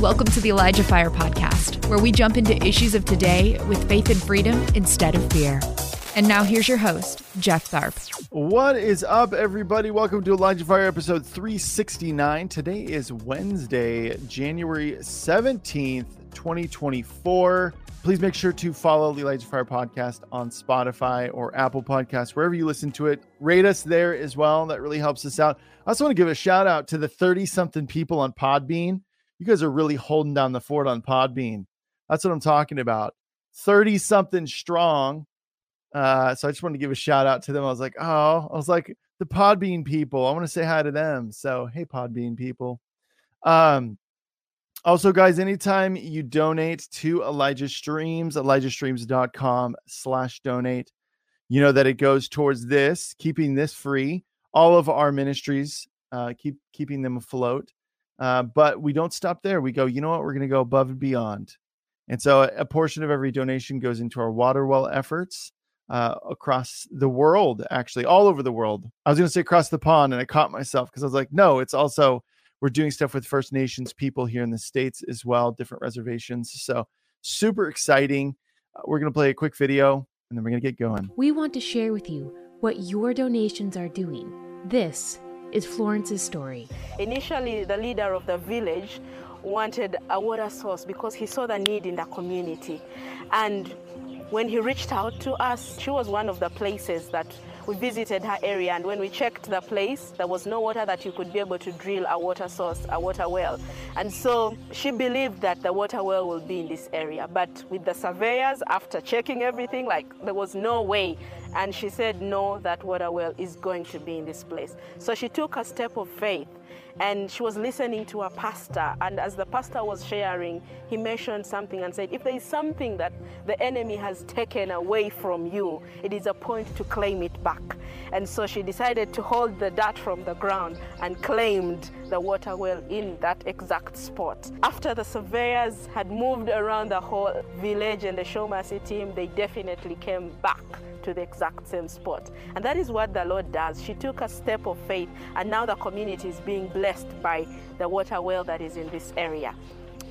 Welcome to the Elijah Fire Podcast, where we jump into issues of today with faith and freedom instead of fear. And now here's your host, Jeff Tharp. What is up, everybody? Welcome to Elijah Fire episode 369. Today is Wednesday, January 17th, 2024. Please make sure to follow the Elijah Fire podcast on Spotify or Apple Podcasts, wherever you listen to it. Rate us there as well. That really helps us out. I also want to give a shout out to the 30 something people on Podbean you guys are really holding down the fort on Podbean. That's what I'm talking about. 30 something strong. Uh, so I just wanted to give a shout out to them. I was like, oh, I was like, the Podbean people. I want to say hi to them. So, hey, Podbean people. Um, also, guys, anytime you donate to Elijah Streams, ElijahStreams.com slash donate, you know that it goes towards this, keeping this free. All of our ministries, uh, keep keeping them afloat. Uh, but we don't stop there. We go, you know what? We're going to go above and beyond. And so a, portion of every donation goes into our water well efforts uh, across the world, actually, all over the world. I was going to say across the pond, and I caught myself because I was like, no, it's also, we're doing stuff with First Nations people here in the States as well, different reservations. So super exciting. Uh, we're going to play a quick video and then we're going to get going. We want to share with you what your donations are doing. This is Florence's story. Initially, the leader of the village wanted a water source because he saw the need in the community. And when he reached out to us, she was one of the places that we visited her area and when we checked the place there was no water that you could be able to drill a water source a water well. And so she believed that the water well will be in this area. But with the surveyors after checking everything like there was no way. And she said, No, that water well is going to be in this place. So she took a step of faith and she was listening to a pastor. And as the pastor was sharing, he mentioned something and said, If there is something that the enemy has taken away from you, it is a point to claim it back. And so she decided to hold the dirt from the ground and claimed the water well in that exact spot. After the surveyors had moved around the whole village and the Shomasi team, they definitely came back to the exact same spot. And that is what the Lord does. She took a step of faith, and now the community is being blessed by the water well that is in this area.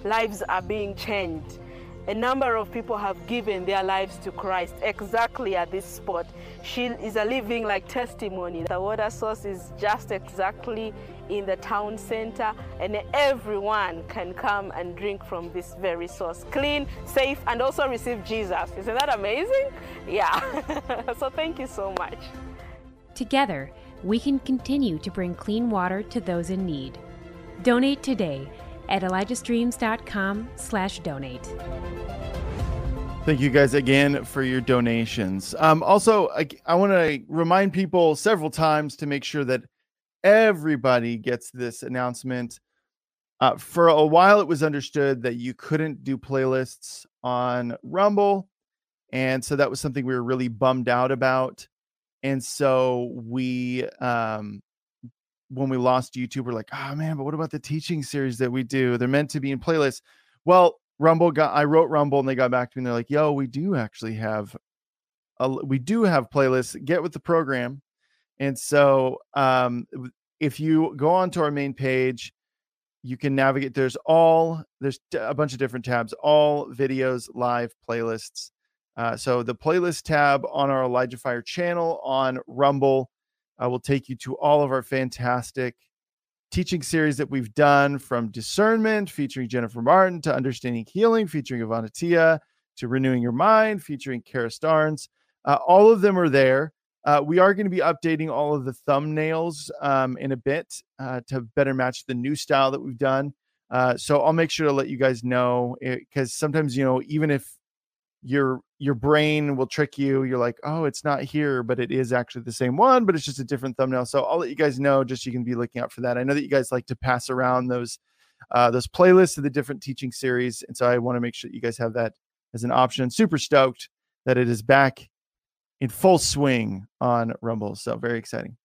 Lives are being changed. A number of people have given their lives to Christ exactly at this spot. She is a living like testimony. The water source is just exactly in the town center, and everyone can come and drink from this very source. Clean, safe, and also receive Jesus. Isn't that amazing? Yeah. so thank you so much. Together, we can continue to bring clean water to those in need. Donate today at elijahstreams.com slash donate. Thank you guys again for your donations. Um, also, I, I want to remind people several times to make sure that everybody gets this announcement. Uh, for a while, it was understood that you couldn't do playlists on Rumble. And so that was something we were really bummed out about. And so we, um, when we lost YouTube, we're like, oh man, but what about the teaching series that we do? They're meant to be in playlists. Well, Rumble got, I wrote Rumble and they got back to me and they're like, yo, we do actually have, a, we do have playlists. Get with the program. And so um, if you go onto our main page, you can navigate. There's all there's a bunch of different tabs, all videos, live playlists. Uh, so the playlist tab on our Elijah Fire channel on Rumble uh, will take you to all of our fantastic teaching series that we've done from discernment featuring Jennifer Martin to understanding healing featuring Ivana Tia to renewing your mind featuring Kara Starnes. Uh, all of them are there. Uh, we are going to be updating all of the thumbnails um, in a bit uh, to better match the new style that we've done. Uh, so I'll make sure to let you guys know because sometimes you know even if your your brain will trick you, you're like, oh, it's not here, but it is actually the same one, but it's just a different thumbnail. So I'll let you guys know just you can be looking out for that. I know that you guys like to pass around those uh, those playlists of the different teaching series, and so I want to make sure you guys have that as an option. Super stoked that it is back in full swing on Rumble. So very exciting.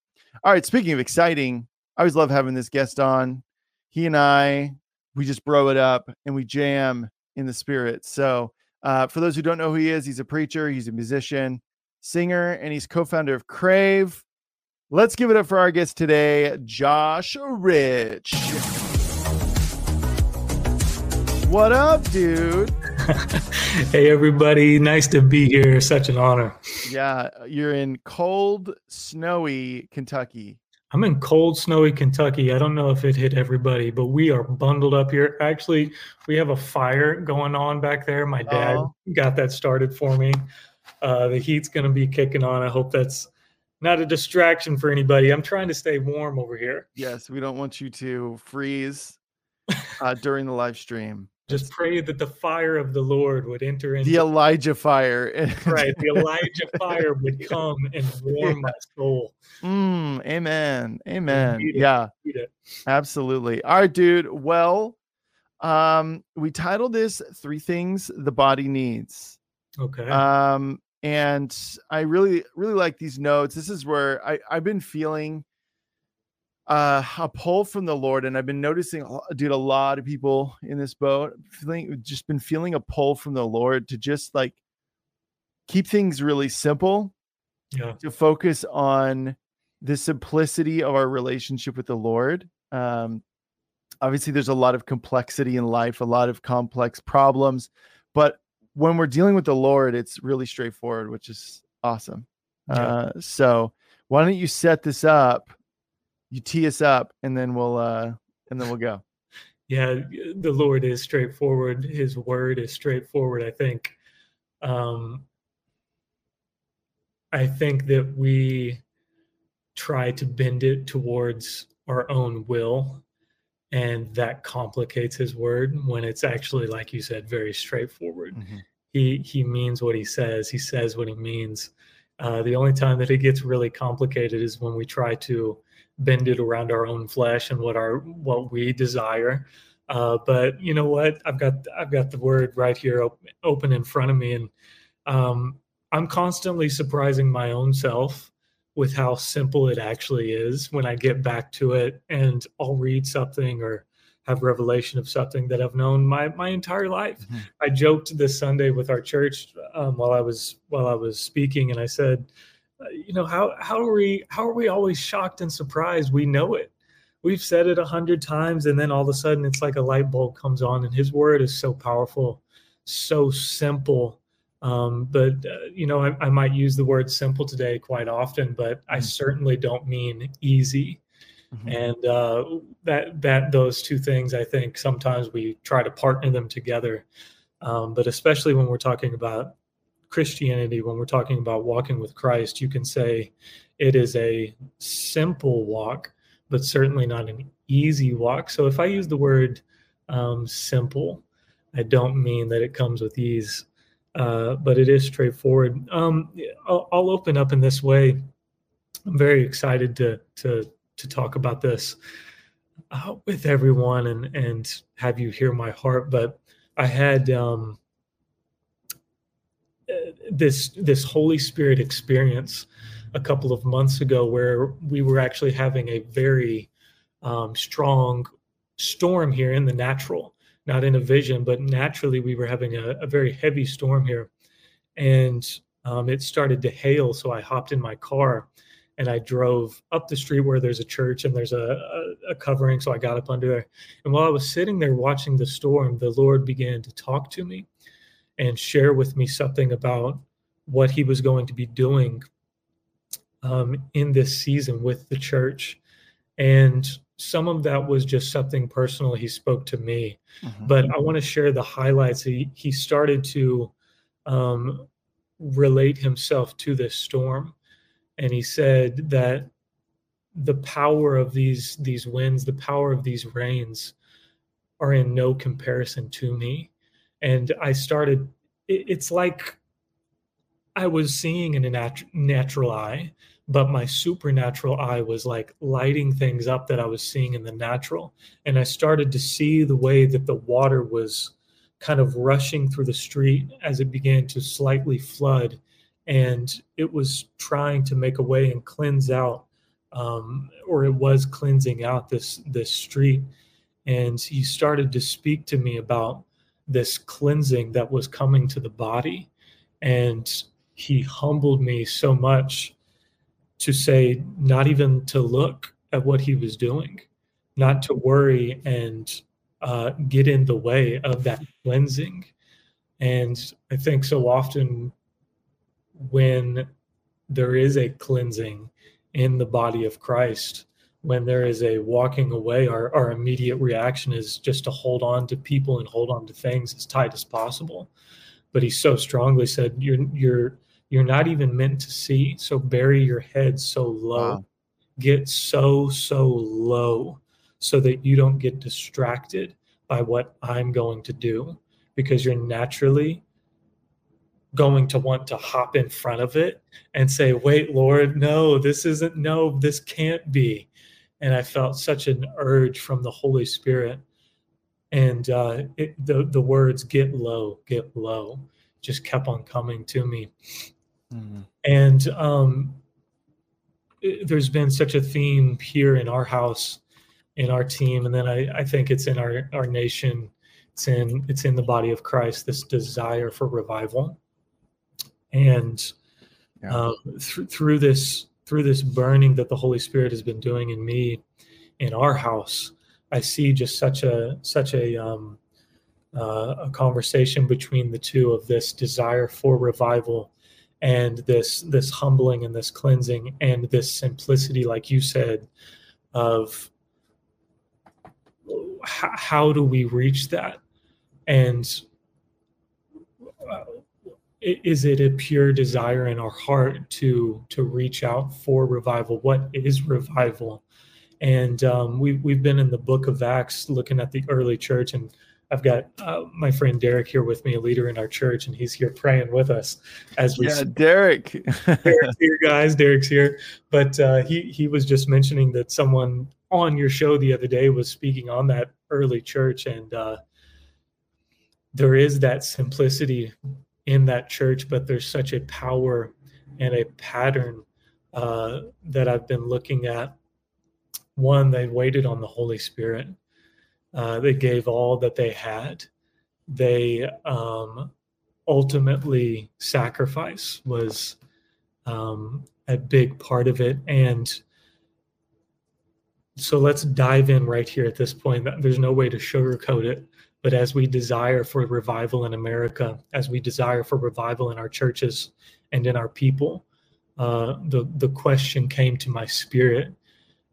All right. Speaking of exciting, I always love having this guest on. He and I, we just bro it up and we jam in the spirit. So uh, for those who don't know who he is, he's a preacher, he's a musician, singer, and he's co-founder of Crave. Let's give it up for our guest today, Josh Rich. What up, dude? hey, everybody. Nice to be here. Such an honor. Yeah, you're in cold, snowy Kentucky. I'm in cold, snowy Kentucky. I don't know if it hit everybody, but we are bundled up here. Actually, we have a fire going on back there. My dad Oh. got that started for me. Uh, the heat's going to be kicking on. I hope that's not a distraction for anybody. I'm trying to stay warm over here. Yes, we don't want you to freeze uh, during the live stream. Just pray that the fire of the Lord would enter into The Elijah fire. right. The Elijah fire would come and warm my soul. Mm, amen. Amen. Indeed. Yeah, absolutely. All right, dude. Well, um, we titled this Three Things the Body Needs. Okay. Um, and I really, really like these notes. This is where I, I've been feeling uh a pull from the Lord, and I've been noticing, dude, a lot of people in this boat feeling just been feeling a pull from the Lord to just like keep things really simple yeah. to focus on the simplicity of our relationship with the Lord. Um, obviously, there's a lot of complexity in life, a lot of complex problems, but when we're dealing with the Lord, it's really straightforward, which is awesome. Yeah. Uh, so, why don't you set this up? You tee us up, and then we'll uh, and then we'll go. yeah the lord is straightforward. His word is straightforward i think. Um i think that we try to bend it towards our own will and that complicates his word when it's actually like you said very straightforward. He he means what he says. He says what he means. Uh, the only time that it gets really complicated is when we try to bend it around our own flesh and what our what we desire. Uh, but you know what? I've got i've got the word right here op- open in front of me. And um, i'm constantly surprising my own self with how simple it actually is when i get back to it and i'll read something or have revelation of something that i've known my my entire life. Mhm. I joked this Sunday with our church um, while I was while I was speaking, and I said, you know, how how are we how are we always shocked and surprised? We know it. We've said it a hundred times, and then all of a sudden, it's like a light bulb comes on, and His Word is so powerful, so simple. Um, but uh, you know, I, I might use the word simple today quite often, but I Mhm. certainly don't mean easy Mhm. and uh, that that those two things i think sometimes we try to partner them together um, but especially when we're talking about christianity when we're talking about walking with christ you can say it is a simple walk but certainly not an easy walk. So if i use the word um, simple i don't mean that it comes with ease uh, but it is straightforward. Um, I'll, I'll open up in this way. I'm very excited to to to talk about this uh, with everyone and and have you hear my heart but i had um this this holy spirit experience a couple of months ago where we were actually having a very um, strong storm here in the natural not in a vision but naturally we were having a, a very heavy storm here and um, it started to hail so i hopped in my car and I drove up the street where there's a church and there's a, a, a covering. So I got up under there. And while I was sitting there watching the storm, the Lord began to talk to me and share with me something about what He was going to be doing um, in this season with the church. And some of that was just something personal He spoke to me Mhm. but I want to share the highlights. He he started to um, relate himself to this storm, and he said that the power of these these winds, the power of these rains, are in no comparison to me. And I started. It, it's like I was seeing in a nat- natural eye, but my supernatural eye was like lighting things up that I was seeing in the natural and I started to see the way that the water was kind of rushing through the street as it began to slightly flood, and it was trying to make a way and cleanse out, um, or it was cleansing out this this street. And he started to speak to me about this cleansing that was coming to the body, and he humbled me so much to say not even to look at what he was doing not to worry and uh, get in the way of that cleansing. And I think so often when there is a cleansing in the body of Christ, when there is a walking away, our, our immediate reaction is just to hold on to people and hold on to things as tight as possible. But he so strongly said, You're you're you're not even meant to see. So bury your head so low. Wow. Get so, so low so that you don't get distracted by what I'm going to do because you're naturally going to want to hop in front of it and say, Wait, Lord, no, this isn't, no, this can't be. And I felt such an urge from the Holy Spirit. And uh, it, the, the words, get low, get low, just kept on coming to me. Mm-hmm. And um, it, there's been such a theme here in our house, in our team, and then I, I think it's in our, our nation. It's in it's in the body of Christ. This desire for revival, and yeah. um, th- through this through this burning that the Holy Spirit has been doing in me, in our house, I see just such a such a um, uh, a conversation between the two of this desire for revival and this this humbling and this cleansing and this simplicity like you said of how, do we reach that? And is it a pure desire in our heart to to reach out for revival what is revival and um, we, we've been in the book of acts looking at the early church and I've got uh, my friend Derek here with me, a leader in our church, and he's here praying with us as we. Yeah, Derek. Derek's here, guys. Derek's here, but uh, he he was just mentioning that someone on your show the other day was speaking on that early church, and uh, there is that simplicity in that church, but there's such a power and a pattern uh, that I've been looking at. One, they waited on the Holy Spirit uh, they gave all that they had. They um, ultimately sacrifice was um, a big part of it. And so let's dive in right here at this point. There's no way to sugarcoat it. But as we desire for revival in America, as we desire for revival in our churches and in our people, uh, the the question came to my spirit,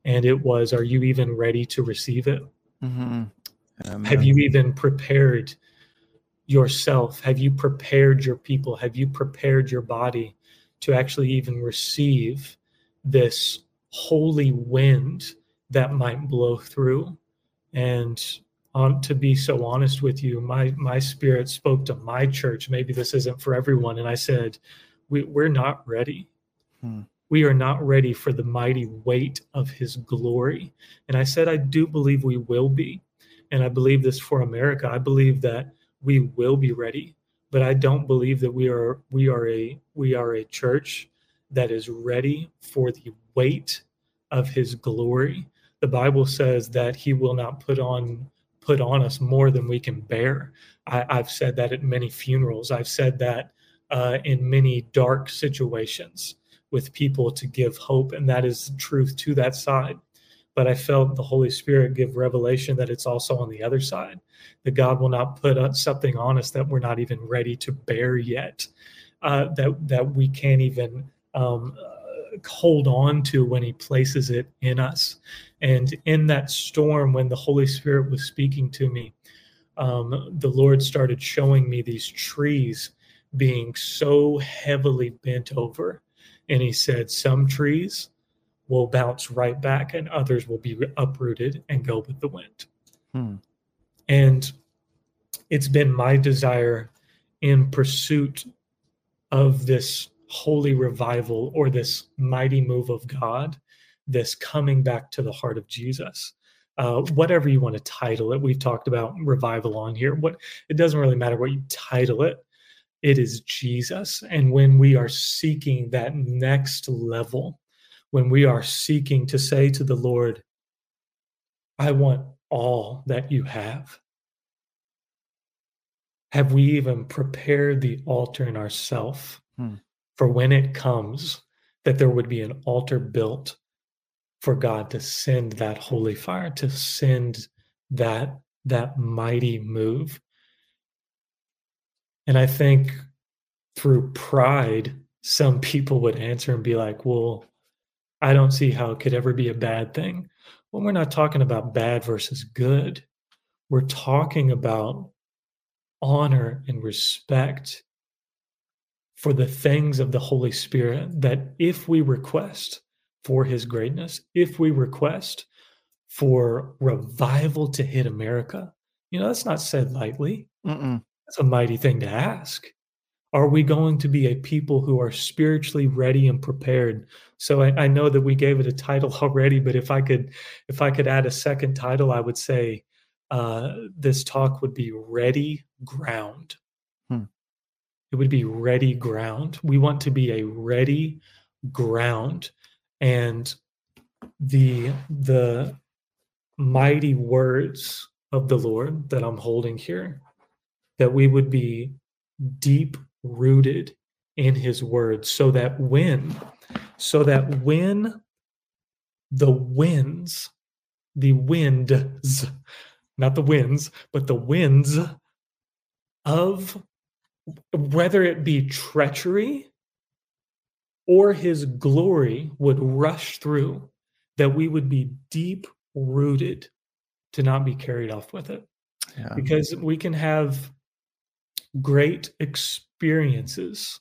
and it was, "Are you even ready to receive it?" Mm-hmm. Have you even prepared yourself? Have you prepared your people? Have you prepared your body to actually even receive this holy wind that might blow through? And on, to be so honest with you, my my spirit spoke to my church. Maybe this isn't for everyone, and I said, we, we're not ready. Hmm we are not ready for the mighty weight of his glory. And I said, I do believe we will be. And I believe this for America. I believe that we will be ready, but I don't believe that we are we are a we are a church that is ready for the weight of his glory. The Bible says that he will not put on put on us more than we can bear. I, have said that at many funerals. I've said that uh, in many dark situations with people to give hope, and that is the truth to that side. But I felt the Holy Spirit give revelation that it's also on the other side, that God will not put something on us that we're not even ready to bear yet, uh, that that we can't even um, hold on to when He places it in us. And in that storm, when the Holy Spirit was speaking to me, um, the Lord started showing me these trees being so heavily bent over and he said, Some trees will bounce right back and others will be uprooted and go with the wind. Hmm. And it's been my desire in pursuit of this holy revival or this mighty move of God, this coming back to the heart of Jesus. Uh, whatever you want to title it, we've talked about revival on here. What it doesn't really matter what you title it it is Jesus. And when we are seeking that next level, when we are seeking to say to the Lord, I want all that you have. Have we even prepared the altar in ourself hmm. For when it comes that there would be an altar built for God to send that holy fire, to send that that mighty move. And I think through pride, some people would answer and be like, well, I don't see how it could ever be a bad thing. Well, we're not talking about bad versus good. We're talking about honor and respect for the things of the Holy Spirit that if we request for his greatness, if we request for revival to hit America, you know, that's not said lightly. Mm-mm. That's a mighty thing to ask. Are we going to be a people who are spiritually ready and prepared? So I, I know that we gave it a title already, but if I could, if I could add a second title, I would say uh, this talk would be ready ground. It would be ready ground. We want to be a ready ground, and the the mighty words of the Lord that I'm holding here, that we would be deep rooted in his word so that when so that when the winds the winds not the winds but the winds of whether it be treachery or his glory would rush through that we would be deep rooted to not be carried off with it yeah. because we can have great experiences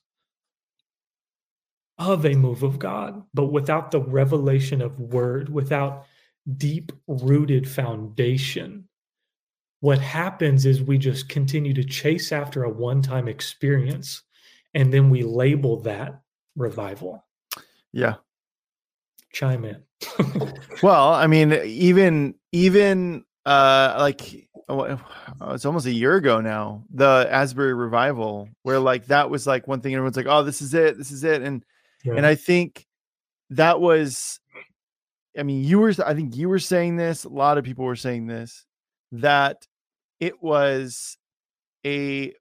of a move of God, but without the revelation of word, without deep rooted foundation, what happens is we just continue to chase after a one time experience and then we label that revival. Yeah. Chime in. well, I mean, even, even, uh, like Oh, it's almost a year ago now the asbury revival where like that was like one thing everyone's like oh this is it this is it and yeah. and i think that was i mean you were i think you were saying this a lot of people were saying this that it was a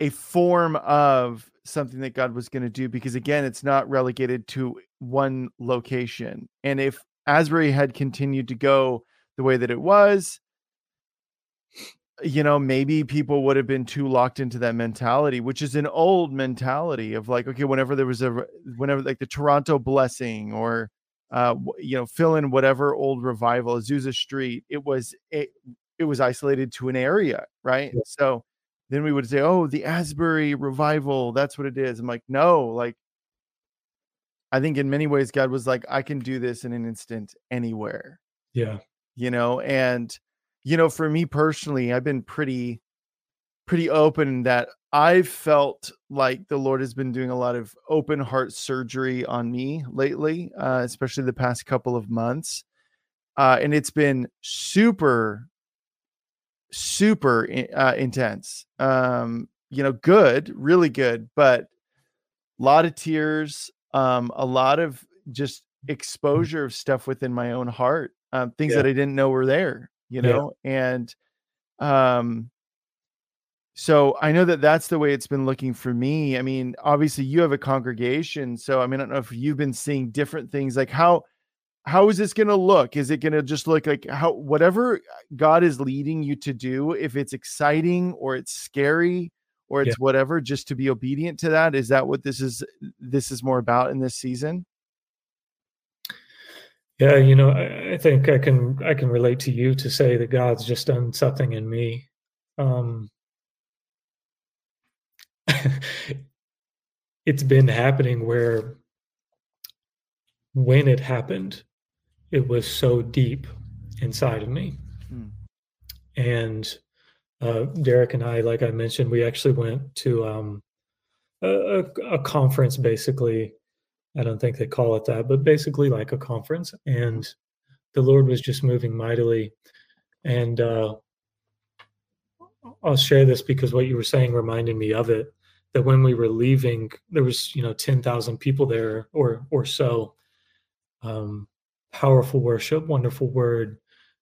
a form of something that god was going to do because again it's not relegated to one location and if asbury had continued to go the way that it was you know, maybe people would have been too locked into that mentality, which is an old mentality of like, okay, whenever there was a, whenever like the Toronto blessing or, uh, you know, fill in whatever old revival, Azusa Street, it was, it, it was isolated to an area, right? Yeah. So then we would say, oh, the Asbury revival, that's what it is. I'm like, no, like, I think in many ways, God was like, I can do this in an instant anywhere. Yeah. You know, and, you know, for me personally, I've been pretty pretty open that I've felt like the Lord has been doing a lot of open heart surgery on me lately, uh, especially the past couple of months. Uh, and it's been super, super uh, intense. Um, you know, good, really good, but a lot of tears, um, a lot of just mm. exposure of stuff within my own heart, um, things yeah. that I didn't know were there you know yeah. and um so i know that that's the way it's been looking for me i mean obviously you have a congregation so i mean i don't know if you've been seeing different things like how how is this going to look is it going to just look like how whatever god is leading you to do if it's exciting or it's scary or it's yeah. whatever just to be obedient to that is that what this is this is more about in this season yeah, you know, I, I, think I can I can relate to you to say that God's just done something in me. Um, it's been happening where when it happened, it was so deep inside of me. Hmm. And uh, Derek and I, like I mentioned, we actually went to um, a, a, conference basically I don't think they call it that, but basically like a conference. And the Lord was just moving mightily. And uh, I'll share this because what you were saying reminded me of it. That when we were leaving, there was you know ten thousand people there or or so. Um, powerful worship, wonderful word,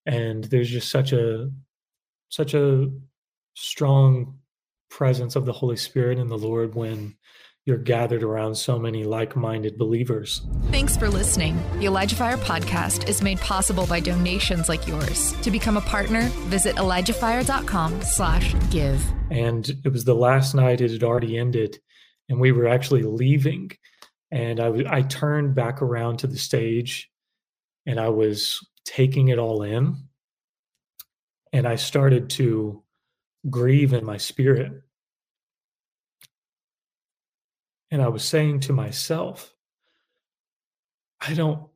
and there's just such a such a strong presence of the Holy Spirit and the Lord when you're gathered around so many like-minded believers. Thanks for listening. The Elijah Fire podcast is made possible by donations like yours. To become a partner, visit ElijahFire.com slash give. And it was the last night it had already ended, and we were actually leaving. And I, w- I turned back around to the stage and I was taking it all in. And I started to grieve in my spirit and i was saying to myself i don't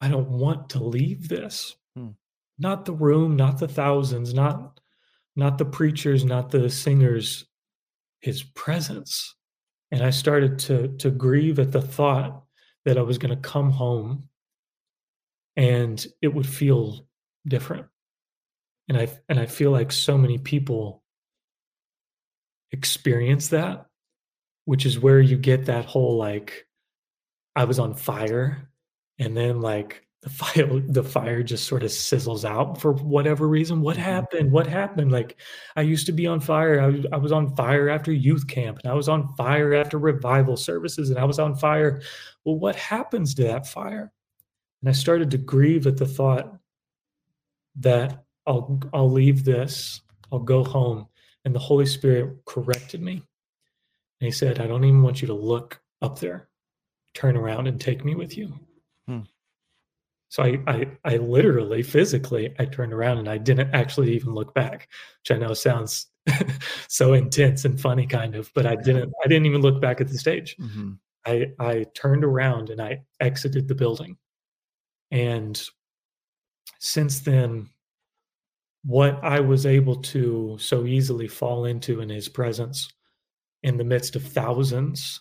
i don't want to leave this hmm. not the room not the thousands not not the preachers not the singers his presence and i started to to grieve at the thought that i was going to come home and it would feel different. And i and i feel like so many people experience that which is where you get that whole like I was on fire and then like the fire the fire just sort of sizzles out for whatever reason. What mm-hmm. happened? What happened? Like i used to be on fire. I was, I was on fire after youth camp and i was on fire after revival services and i was on fire. Well what happens to that fire and i started to grieve at the thought that i'll i'll leave this i'll go home and the holy spirit corrected me and he said, I don't even want you to look up there. Turn around and take me with you. Hmm. So I, I, I literally, physically, I turned around and I didn't actually even look back, which I know sounds so intense and funny, kind of. But I didn't. I didn't even look back at the stage. Mm-hmm. I, I turned around and I exited the building. And since then, what I was able to so easily fall into in his presence in the midst of thousands,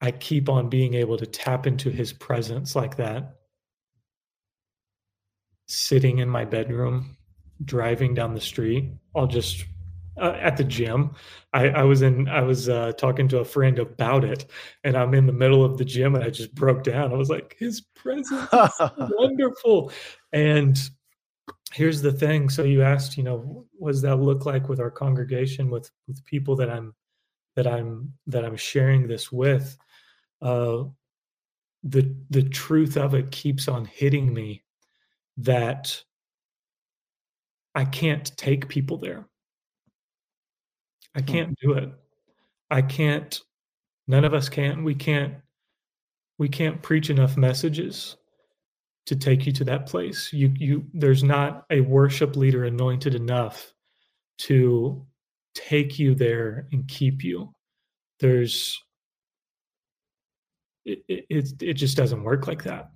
I keep on being able to tap into his presence like that. Sitting in my bedroom, driving down the street, I'll just uh, at the gym. I, I was in. I was uh, talking to a friend about it, and I'm in the middle of the gym, and I just broke down. I was like, "His presence is wonderful," and here's the thing so you asked you know what does that look like with our congregation with with people that i'm that i'm that i'm sharing this with uh the the truth of it keeps on hitting me that i can't take people there i hmm. can't do it i can't none of us can we can't we can't preach enough messages to take you to that place. You you there's not a worship leader anointed enough to take you there and keep you. There's it, it it just doesn't work like that.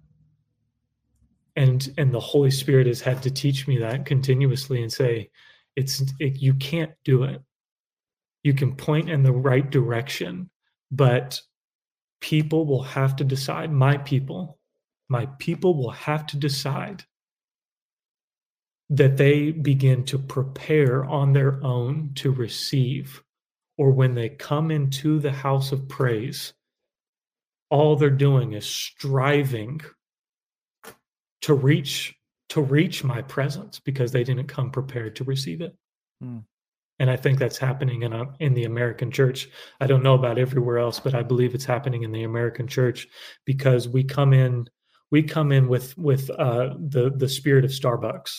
And and the Holy Spirit has had to teach me that continuously and say it's it, you can't do it. You can point in the right direction, but people will have to decide my people my people will have to decide that they begin to prepare on their own to receive, or when they come into the house of praise, all they're doing is striving to reach to reach my presence because they didn't come prepared to receive it. Mm. And I think that's happening in a, in the American church. I don't know about everywhere else, but I believe it's happening in the American church because we come in we come in with with uh, the the spirit of Starbucks,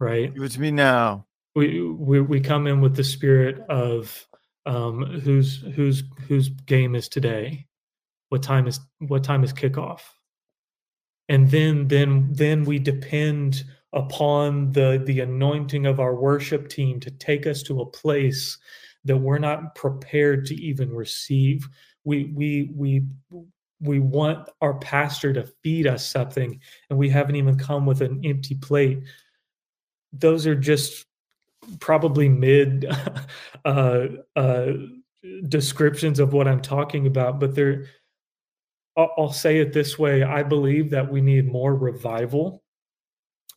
right? Give it to me now. We we we come in with the spirit of um, whose whose whose game is today, what time is what time is kickoff, and then then then we depend upon the the anointing of our worship team to take us to a place that we're not prepared to even receive. We we we we want our pastor to feed us something and we haven't even come with an empty plate. Those are just probably mid uh, uh, descriptions of what i'm talking about but they're I'll, I'll say it this way. I believe that we need more revival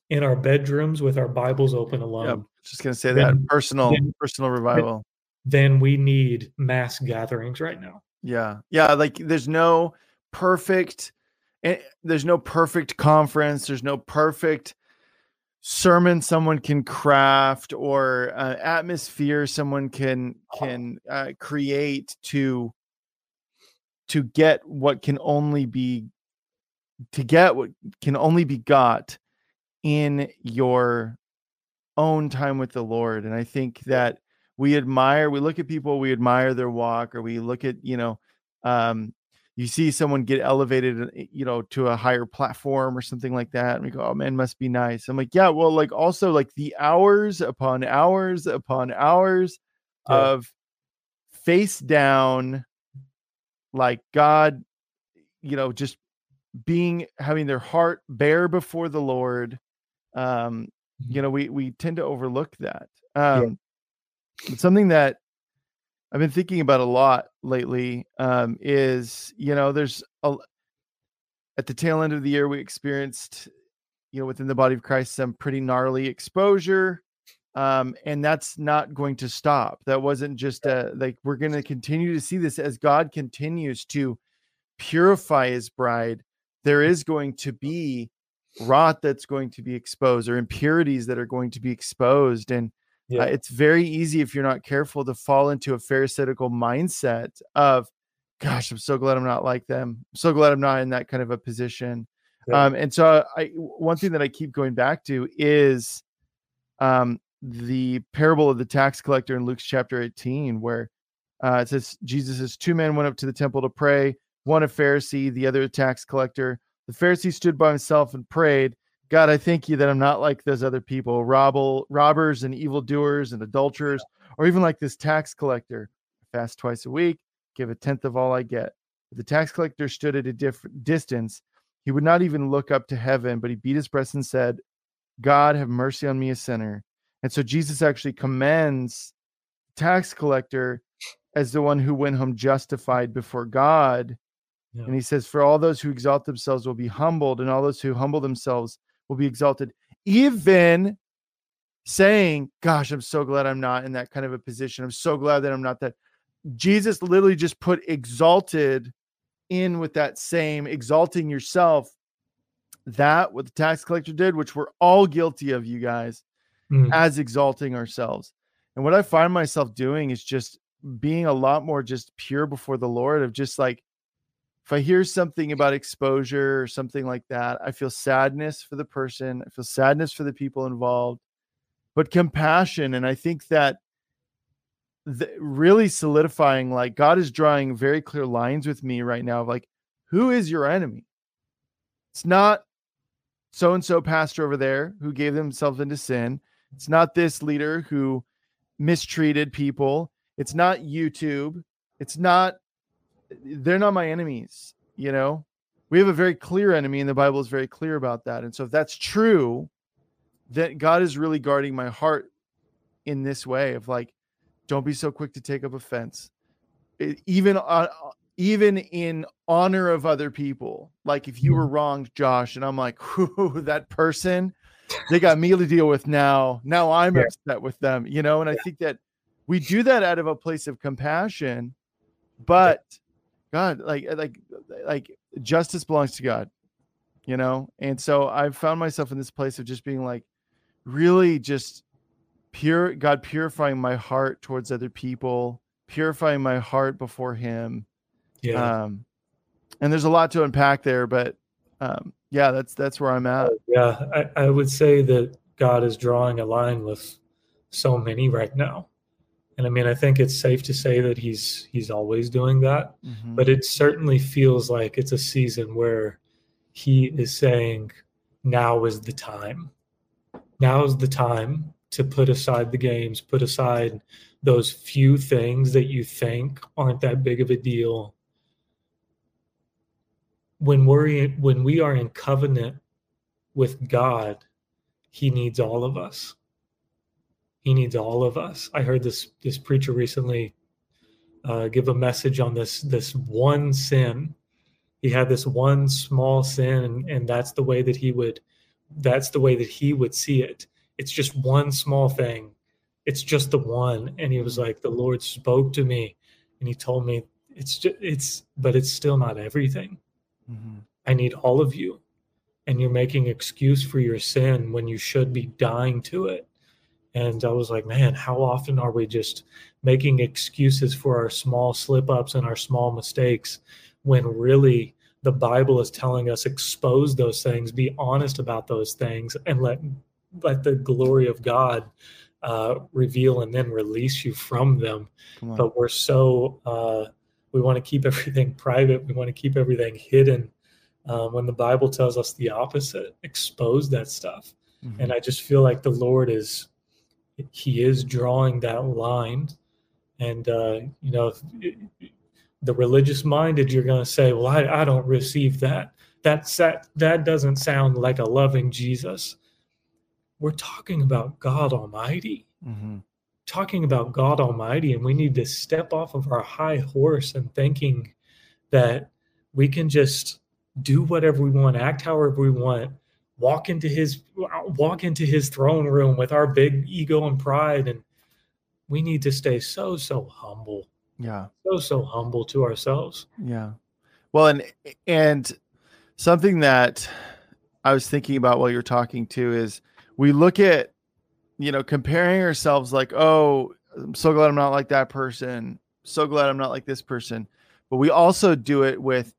in our bedrooms with our bibles open alone. Yeah, just gonna say that than, personal than, personal revival. then we need mass gatherings right now. Yeah yeah like there's no perfect eh, there's no perfect conference there's no perfect sermon someone can craft or uh, atmosphere someone can can uh, create to to get what can only be to get what can only be got in your own time with the Lord. And I think that we admire, we look at people, we admire their walk, or we look at, you know, um, you see someone get elevated, uh, you know, to a higher platform or something like that. And we go, oh man, must be nice. I'm like, yeah, well, like also like the hours upon hours upon hours yeah. of face down, like God, you know, just being having their heart bare before the Lord. Um, you mm-hmm. know, we we tend to overlook that. Um yeah. something that I've been thinking about a lot lately um, is you know there's a at the tail end of the year we experienced you know within the body of Christ some pretty gnarly exposure um, and that's not going to stop that wasn't just a like we're going to continue to see this as God continues to purify his bride there is going to be rot that's going to be exposed or impurities that are going to be exposed and yeah. Uh, it's very easy if you're not careful to fall into a pharisaical mindset of gosh i'm so glad i'm not like them i'm so glad i'm not in that kind of a position yeah. um, and so i one thing that i keep going back to is um, the parable of the tax collector in luke's chapter 18 where uh, it says jesus says two men went up to the temple to pray one a pharisee the other a tax collector the pharisee stood by himself and prayed God, I thank you that I'm not like those other people, robble, robbers and evildoers and adulterers, or even like this tax collector. I fast twice a week, give a tenth of all I get. But the tax collector stood at a different distance. He would not even look up to heaven, but he beat his breast and said, God, have mercy on me, a sinner. And so Jesus actually commends tax collector as the one who went home justified before God. Yeah. And he says, For all those who exalt themselves will be humbled, and all those who humble themselves will be exalted. Even saying, Gosh, I'm so glad I'm not in that kind of a position. I'm so glad that I'm not that. Jesus literally just put exalted in with that same exalting yourself. That what the tax collector did, which we're all guilty of, you guys, mm. as exalting ourselves. And what I find myself doing is just being a lot more just pure before the Lord, of just like, if I hear something about exposure or something like that, I feel sadness for the person. I feel sadness for the people involved, but compassion. And I think that the, really solidifying, like God is drawing very clear lines with me right now of like, who is your enemy? It's not so and so pastor over there who gave themselves into sin. It's not this leader who mistreated people. It's not YouTube. It's not they're not my enemies, you know. We have a very clear enemy, and the Bible is very clear about that. And so, if that's true, that God is really guarding my heart in this way of like, don't be so quick to take up offense, it, even uh, even in honor of other people. Like if you were mm-hmm. wronged, Josh, and I'm like, whoo, that person, they got me to deal with now. Now I'm yeah. upset with them, you know. And yeah. I think that we do that out of a place of compassion, but God, like uh, like like justice belongs to God, you know. And so I've found myself in this place of just being like, really just pure God purifying my heart towards other people, purifying my heart before Him. Yeah. Um, and there's a lot to unpack there, but um, yeah, that's that's where I'm at. Yeah, I, I would say that God is drawing a line with so many right now and I mean, I think it's safe to say that he's he's always doing that, mm-hmm. but it certainly feels like it's a season where he is saying, "Now is the time. Now is the time to put aside the games, put aside those few things that you think aren't that big of a deal." When we're in, when we are in covenant with God, He needs all of us he needs all of us. I heard this this preacher recently uh, give a message on this this one sin. He had this one small sin, and, and that's the way that he would that's the way that he would see it. It's just one small thing. It's just the one. And he was like, the Lord spoke to me, and he told me it's just it's, but it's still not everything. Mm-hmm. I need all of you. and you're making excuse for your sin when you should be dying to it. And I was like, man, how often are we just making excuses for our small slip ups and our small mistakes when really the Bible is telling us expose those things, be honest about those things, and let let the glory of God uh, reveal and then release you from them. But we're so uh, we want to keep everything private. We want to keep everything hidden. Um, when the Bible tells us the opposite, expose that stuff. Mm-hmm. And I just feel like the Lord is He is drawing that line. And uh, you know, the religious minded, you're going to say, "Well, I, I don't receive that. That's that that doesn't sound like a loving Jesus." we're talking about God Almighty. Mm-hmm. Talking about God Almighty, and we need to step off of our high horse and thinking that we can just do whatever we want, act however we want, walk into his walk into his throne room with our big ego and pride. And we need to stay so so humble. Yeah. So so humble to ourselves. Yeah. Well and and something that i was thinking about while you're talking too is we look at you know comparing ourselves like oh i'm so glad i'm not like that person. So glad i'm not like this person. But we also do it with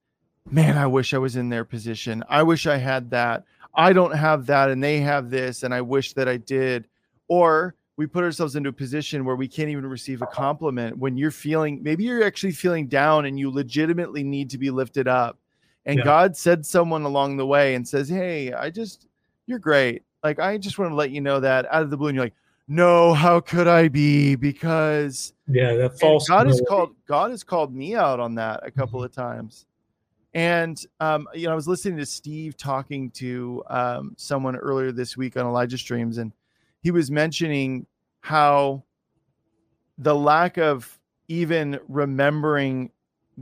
man i wish i was in their position. I wish i had that i don't have that and they have this and i wish that i did or we put ourselves into a position where we can't even receive a compliment when you're feeling maybe you're actually feeling down and you legitimately need to be lifted up and yeah. god said someone along the way and says hey i just you're great like, I just want to let you know that out of the blue, and you're like, no, how could I be? Because yeah, that false. God has called God has called me out on that a couple mm-hmm. of times. And um, you know, I was listening to Steve talking to um, someone earlier this week on Elijah Streams, and he was mentioning how the lack of even remembering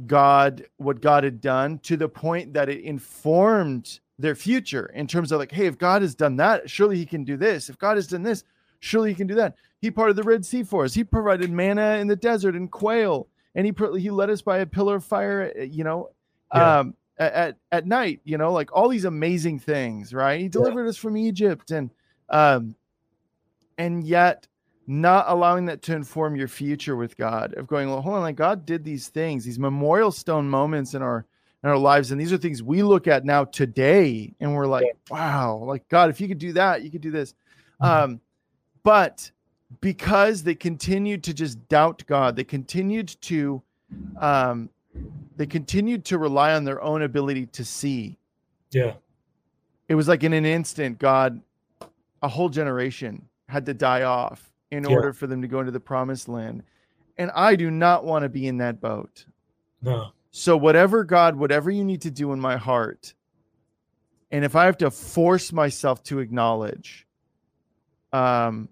God, what God had done, to the point that it informed their future in terms of like, hey, if God has done that, surely he can do this. If God has done this, surely he can do that. He parted the Red Sea for us. He provided manna in the desert and quail, and he he led us by a pillar of fire. Eh, you know, yeah. um, at at night. You know, like all these amazing things, right? He delivered yeah. us from Egypt, and um, and yet not allowing that to inform your future with God of going, well, hold on, like God did these things, these memorial stone moments in our in our lives. And these are things we look at now today and we're like, wow, like God, if you could do that, you could do this. Mm-hmm. Um, but because they continued to just doubt God, they continued to um they continued to rely on their own ability to see. Yeah. It was like in an instant, God, a whole generation had to die off in yeah. order for them to go into the promised land. And I do not want to be in that boat. No. So, whatever God, whatever you need to do in my heart, and if I have to force myself to acknowledge, um,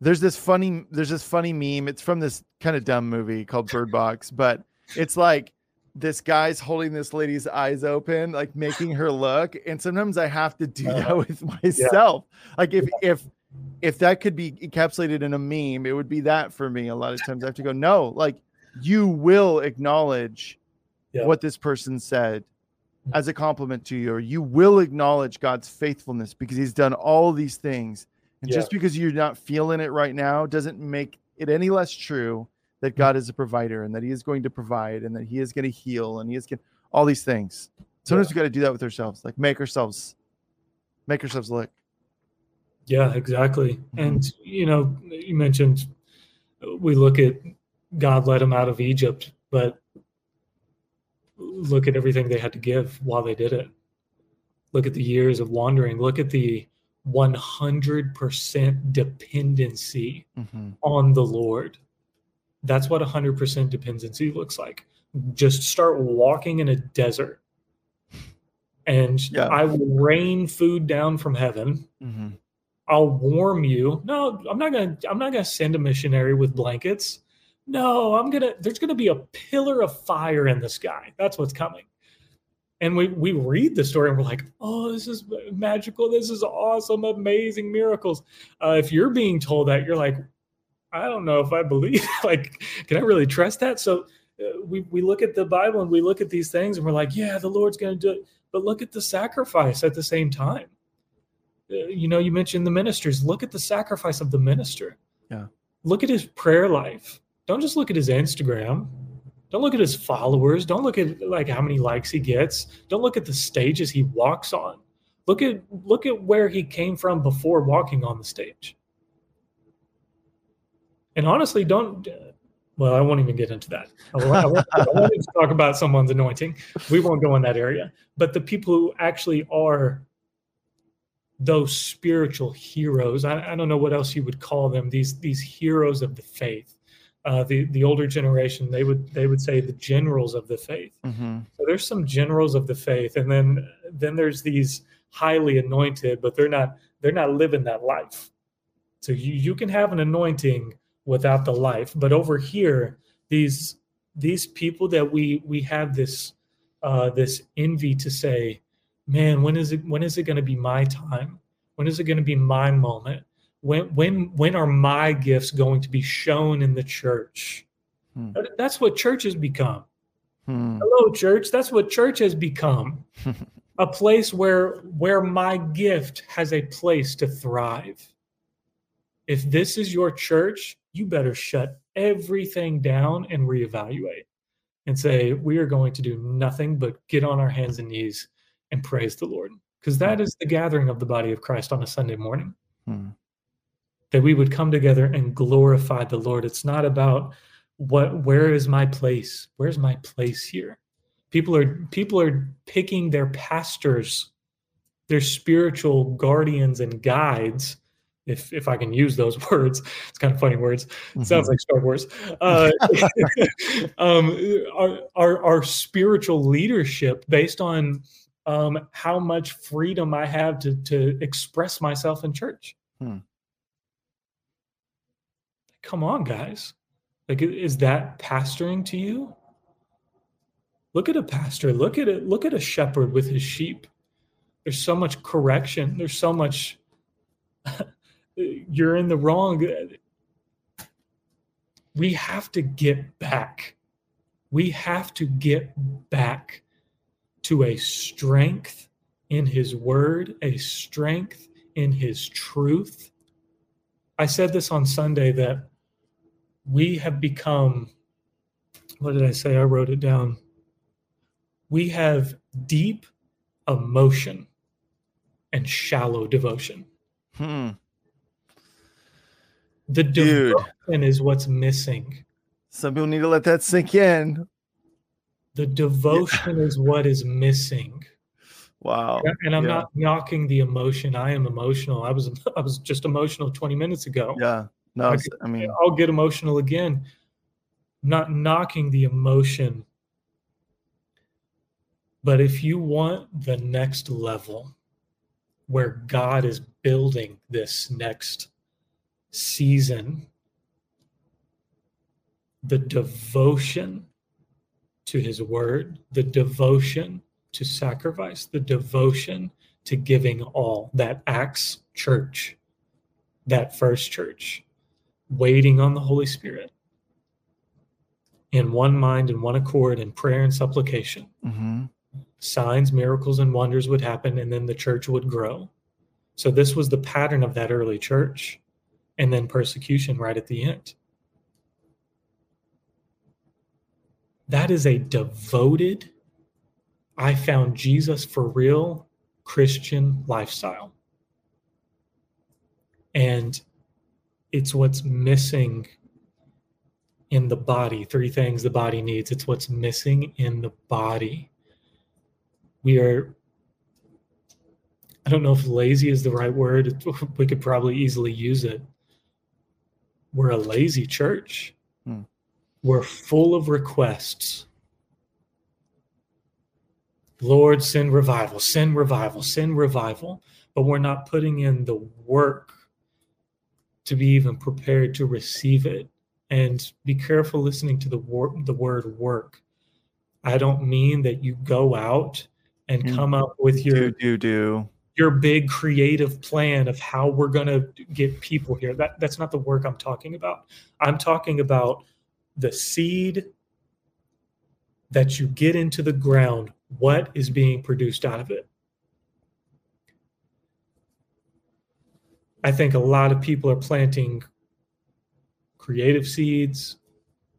there's this funny, there's this funny meme. It's from this kind of dumb movie called Bird Box, but it's like this guy's holding this lady's eyes open, like making her look. And sometimes I have to do uh-huh. that with myself. Yeah. Like if if if that could be encapsulated in a meme, it would be that for me. A lot of times I have to go, no, like you will acknowledge yeah. what this person said as a compliment to you, or you will acknowledge God's faithfulness because He's done all these things. And yeah. just because you're not feeling it right now doesn't make it any less true that. God is a provider and that He is going to provide and that He is going to heal and He is going all these things. Sometimes yeah. we got to do that with ourselves, like make ourselves make ourselves look. Yeah, exactly. Mm-hmm. And you know, you mentioned we look at God led them out of Egypt, but look at everything they had to give while they did it. Look at the years of wandering. Look at the 100% dependency mm-hmm. on the Lord. That's what 100% dependency looks like. Just start walking in a desert and yeah. I will rain food down from heaven. Mm-hmm. I'll warm you. No, I'm not gonna. I'm not gonna send a missionary with blankets no, I'm gonna. There's gonna be a pillar of fire in the sky. That's what's coming. And we we read the story and we're like, oh, this is magical. This is awesome, amazing miracles. Uh, if you're being told that, you're like, I don't know if I believe. like, can I really trust that? So uh, we, we look at the Bible and we look at these things and we're like, yeah, the Lord's going to do it. But look at the sacrifice at the same time. Uh, you know, you mentioned the ministers. Look at the sacrifice of the minister. Yeah. Look at his prayer life. Don't just look at his Instagram. Don't look at his followers. Don't look at like how many likes he gets. Don't look at the stages he walks on. Look at look at where he came from before walking on the stage. And honestly, don't. Well, I won't even get into that. I won't, I won't to talk about someone's anointing. We won't go in that area. But the people who actually are those spiritual heroes, I, I don't know what else you would call them. These these heroes of the faith. Uh, the the older generation they would they would say the generals of the faith. Mm-hmm. So there's some generals of the faith, and then then there's these highly anointed, but they're not they're not living that life. So you you can have an anointing without the life, but over here these these people that we we have this uh, this envy to say, man, when is it when is it going to be my time? When is it going to be my moment? When when when are my gifts going to be shown in the church? Hmm. That's what church has become. Hmm. Hello, church. That's what church has become. a place where where my gift has a place to thrive. If this is your church, you better shut everything down and reevaluate and say, we are going to do nothing but get on our hands and knees and praise the Lord. Because that is the gathering of the body of Christ on a Sunday morning. Hmm. That we would come together and glorify the Lord. It's not about what where is my place? Where's my place here? People are people are picking their pastors, their spiritual guardians and guides. If if I can use those words, it's kind of funny words. Mm-hmm. Sounds like Star Wars. Uh, um, our, our our spiritual leadership based on um, how much freedom I have to to express myself in church. Hmm. Come on, guys. Like, is that pastoring to you? Look at a pastor. Look at it. Look at a shepherd with his sheep. There's so much correction. There's so much. you're in the wrong. We have to get back. We have to get back to a strength in his word, a strength in his truth. I said this on Sunday that we have become, what did I say? I wrote it down. We have deep emotion and shallow devotion. Hmm. The Dude. devotion is what's missing. Some people need to let that sink in. The devotion is what is missing. Wow. And I'm Yeah. not knocking the emotion. I am emotional. I was I was just emotional 20 minutes ago. Yeah. No, I it's- I mean, I'll get emotional again. Not knocking the emotion. But if you want the next level where God is building this next season, the devotion to his word, the devotion to sacrifice, the devotion to giving all that Acts church, that first church, waiting on the Holy Spirit in one mind and one accord in prayer and supplication. mhm. Signs, miracles, and wonders would happen, and then the church would grow. So, this was the pattern of that early church, and then persecution right at the end. That is a devoted, I found Jesus for real Christian lifestyle. And it's what's missing in the body. Three things the body needs. It's what's missing in the body. We are, I don't know if lazy is the right word. We could probably easily use it. We're a lazy church. Hmm. We're full of requests. Lord, send revival, send revival, send revival. But we're not putting in the work to be even prepared to receive it. And be careful listening to the, wor- the word work. I don't mean that you go out and Mm. come up with your do do do. Your big creative plan of how we're going to get people here. That that's not the work I'm talking about. I'm talking about the seed that you get into the ground, what is being produced out of it? I think a lot of people are planting creative seeds,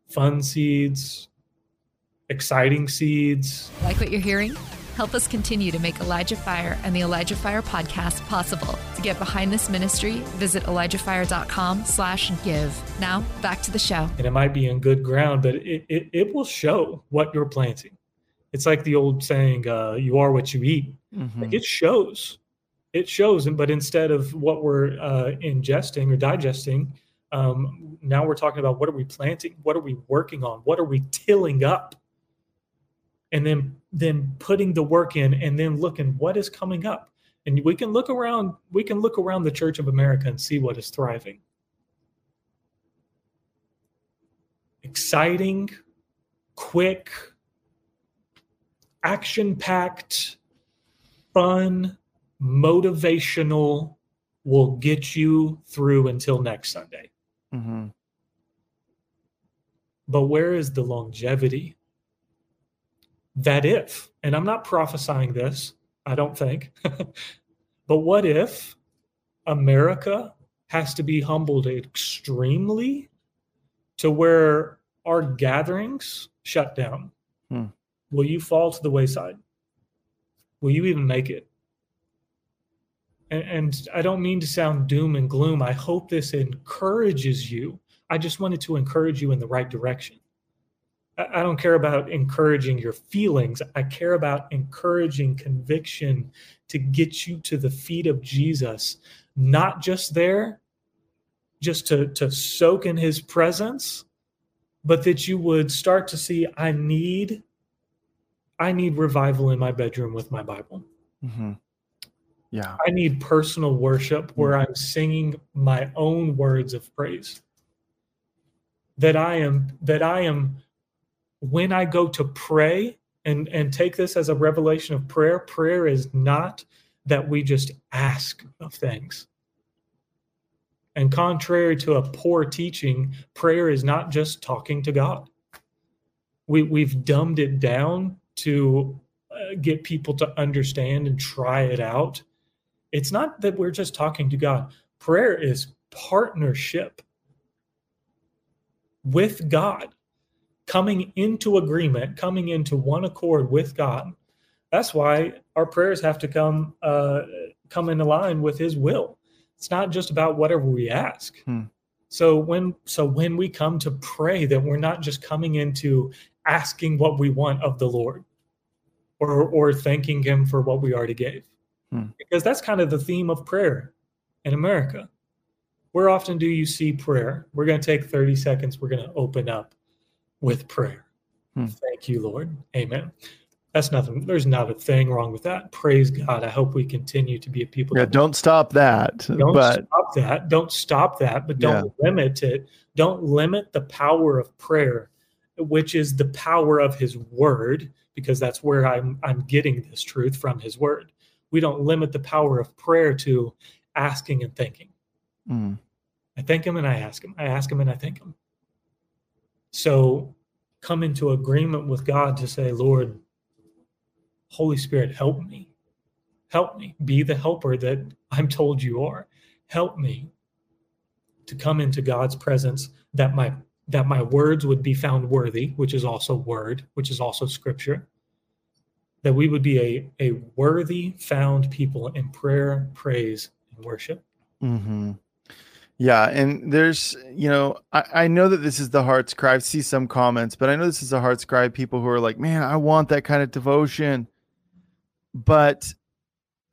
fun seeds, exciting seeds. Like what you're hearing? Help us continue to make Elijah Fire and the Elijah Fire podcast possible. To get behind this ministry, visit ElijahFire.com slash give. Now, back to the show. And it might be in good ground, but it, it, it will show what you're planting. It's like the old saying, uh, you are what you eat. Mhm. Like it shows. It shows. But instead of what we're uh, ingesting or digesting, um, now we're talking about what are we planting? What are we working on? What are we tilling up? And then then putting the work in and then looking what is coming up. And we can look around we can look around the church of america and see what is thriving. Exciting quick action packed fun motivational will get you through until next sunday. Mhm. but where is the longevity that if, and I'm not prophesying this, I don't think, but what if America has to be humbled extremely to where our gatherings shut down? Hmm. Will you fall to the wayside? Will you even make it? And, and I don't mean to sound doom and gloom. I hope this encourages you. I just wanted to encourage you in the right direction. I don't care about encouraging your feelings. I care about encouraging conviction to get you to the feet of Jesus, not just there, just to, to soak in his presence, but that you would start to see, I need, I need revival in my bedroom with my Bible. Mm-hmm. Yeah. I need personal worship where I'm singing my own words of praise. That I am, that I am when I go to pray and, and take this as a revelation of prayer, prayer is not that we just ask of things. And contrary to a poor teaching, prayer is not just talking to God. We, we've dumbed it down to uh, get people to understand and try it out. It's not that we're just talking to God, prayer is partnership with God coming into agreement, coming into one accord with God. That's why our prayers have to come uh, come in line with His will. It's not just about whatever we ask. Hmm. So when so when we come to pray, that we're not just coming into asking what we want of the Lord, or or thanking Him for what we already gave, Hmm. because that's kind of the theme of prayer in America. Where often do you see prayer? We're going to take 30 seconds. We're going to open up with prayer. Hmm. Thank you, Lord. Amen. That's nothing. There's not a thing wrong with that. Praise God. I hope we continue to be a people. Yeah. Don't stop that. don't but stop that. Don't stop that, but don't limit it. Don't limit the power of prayer, which is the power of His Word, because that's where I'm I'm getting this truth from His Word. We don't limit the power of prayer to asking and thinking. Mm. I thank him and I ask him. I ask him and I thank him. So come into agreement with God to say, Lord, Holy Spirit, help me. Help me. Be the helper that I'm told you are. Help me to come into God's presence that my that my words would be found worthy, which is also word, which is also scripture. That we would be a, a worthy found people in prayer, praise, and worship. hmm Yeah, and there's, you know, I, I know that this is the heart's cry. I see some comments, but I know this is the heart's cry. People who are like, man, I want that kind of devotion, but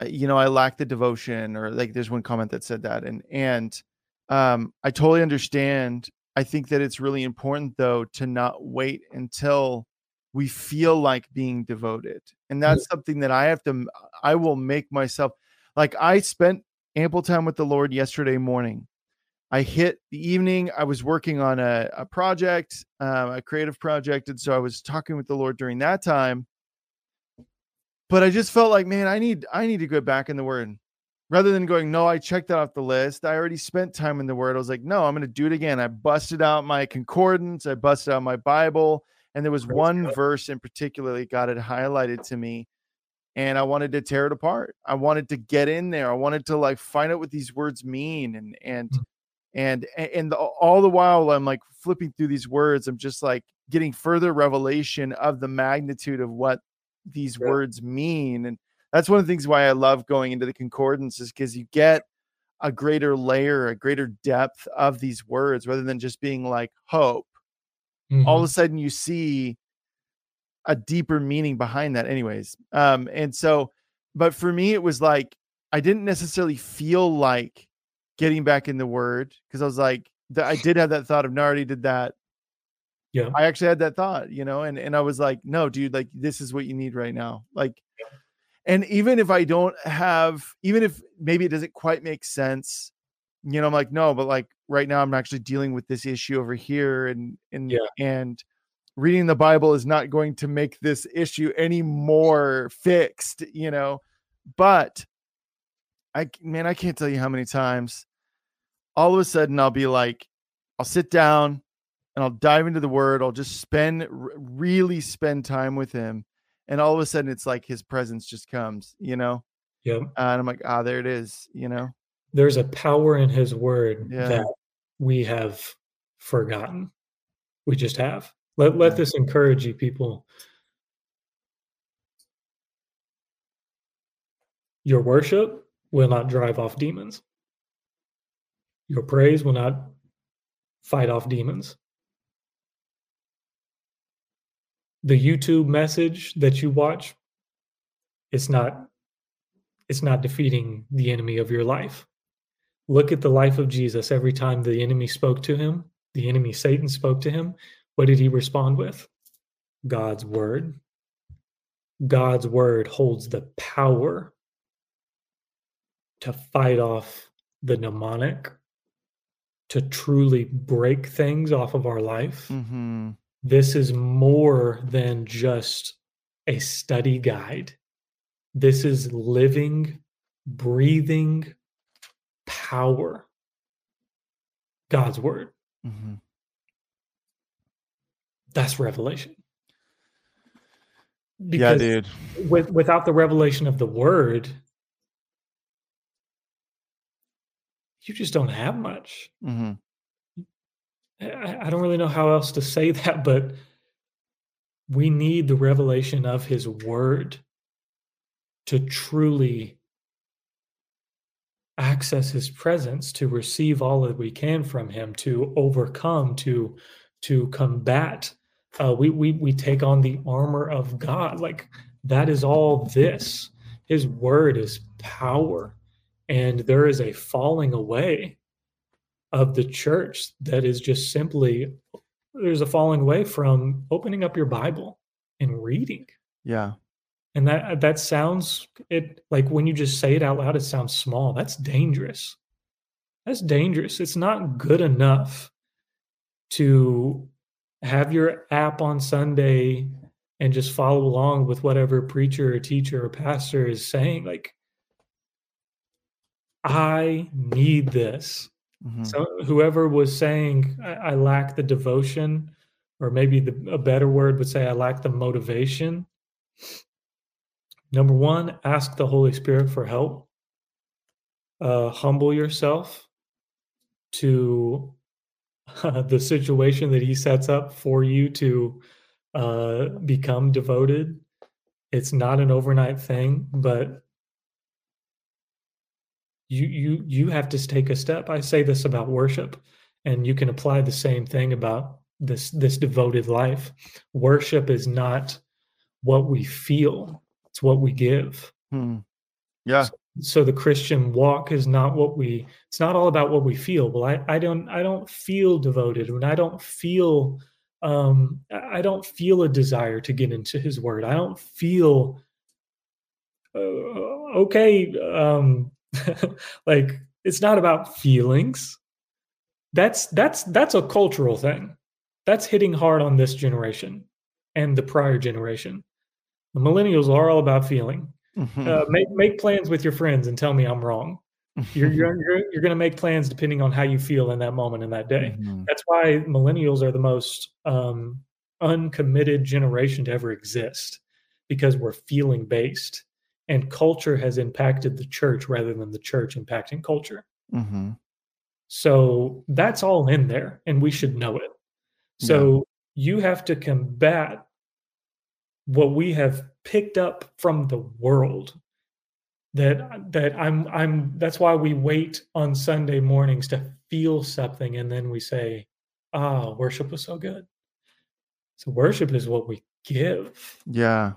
uh, you know, I lack the devotion. Or like, there's one comment that said that, and and um, I totally understand. I think that it's really important though to not wait until we feel like being devoted, and that's something that I have to. I will make myself like I spent ample time with the Lord yesterday morning. I hit the evening. I was working on a, a project, um, a creative project. And so I was talking with the Lord during that time. But I just felt like, man, I need I need to go back in the word. Rather than going, no, I checked that off the list. I already spent time in the word. I was like, no, I'm gonna do it again. I busted out my concordance, I busted out my Bible, And there was one verse in particular that God had highlighted to me, and I wanted to tear it apart. I wanted to get in there. I wanted to like find out what these words mean, and and Mm. And and the, all the while I'm like flipping through these words, I'm just like getting further revelation of the magnitude of what these Yeah. words mean, and that's one of the things why I love going into the concordance is because you get a greater layer, a greater depth of these words rather than just being like hope. All of Mhm. a sudden you see a deeper meaning behind that, anyways. Um, and so, but for me, it was like I didn't necessarily feel like getting back in the word because I was like, I did have that thought of, Nardi did that. Yeah. I actually had that thought, you know, and and I was like, no, dude, like this is what you need right now. Like, and even if I don't have, even if maybe it doesn't quite make sense, you know, I'm like, no, but like right now I'm actually dealing with this issue over here, and and Yeah. and reading the Bible is not going to make this issue any more fixed, you know. But I man, I can't tell you how many times all of a sudden I'll be like, I'll sit down and I'll dive into the word. I'll just spend really spend time with him. And all of a sudden it's like his presence just comes, you know? Yeah. Uh, and I'm like, ah, there it is, you know? There's a power in his word Yeah. that we have forgotten. We just have. Let let Yeah. this encourage you, people. Your worship will not drive off demons. Your praise will not fight off demons. The YouTube message that you watch, it's not it's not defeating the enemy of your life. Look at the life of Jesus. Every time the enemy spoke to him, the enemy Satan spoke to him, what did he respond with? God's word. God's word holds the power to fight off the demonic, to truly break things off of our life. Mm-hmm. This is more than just a study guide. This is living, breathing power. God's word. Mm-hmm. That's revelation. Yeah, dude. with, without the revelation of the word, you just don't have much. Mm-hmm. I, I don't really know how else to say that, but we need the revelation of his word to truly access his presence to receive all that we can from him to overcome to to combat uh, we, we we take on the armor of god like that is all this his word is power and there is a falling away of the church that is just simply there's a falling away from opening up your bible and reading. Yeah. and that that sounds it like when you just say it out loud it sounds small. That's dangerous. That's dangerous. It's not good enough to have your app on sunday and just follow along with whatever preacher or teacher or pastor is saying. Like i need this Mhm. so whoever was saying I, I lack the devotion, or maybe the, a better word would say I lack the motivation. Number one, ask the Holy Spirit for help. Uh, humble yourself to the situation that He sets up for you to uh, become devoted. It's not an overnight thing, but you you you have to take a step. I say this about worship and you can apply the same thing about this this devoted life. Worship is not what we feel it's what we give. Hmm. Yeah. so the christian walk is not what we it's not all about what we feel. Well i i don't i don't feel devoted. And i don't feel um i I don't feel a desire to get into his word. I don't feel uh, okay um like it's not about feelings. That's that's that's a cultural thing. That's hitting hard on this generation and the prior generation. The millennials are all about feeling. Mhm. uh, make make plans with your friends and tell me i'm wrong. You're you're you're, you're going to make plans depending on how you feel in that moment in that day. Mhm. that's why millennials are the most um uncommitted generation to ever exist because we're feeling based and culture has impacted the church rather than the church impacting culture. Mm-hmm. So that's all in there, and we should know it. So yeah. you have to combat what we have picked up from the world. That that I'm I'm that's why we wait on Sunday mornings to feel something, and then we say, "Ah, oh, worship was so good." So worship is what we give. Yeah.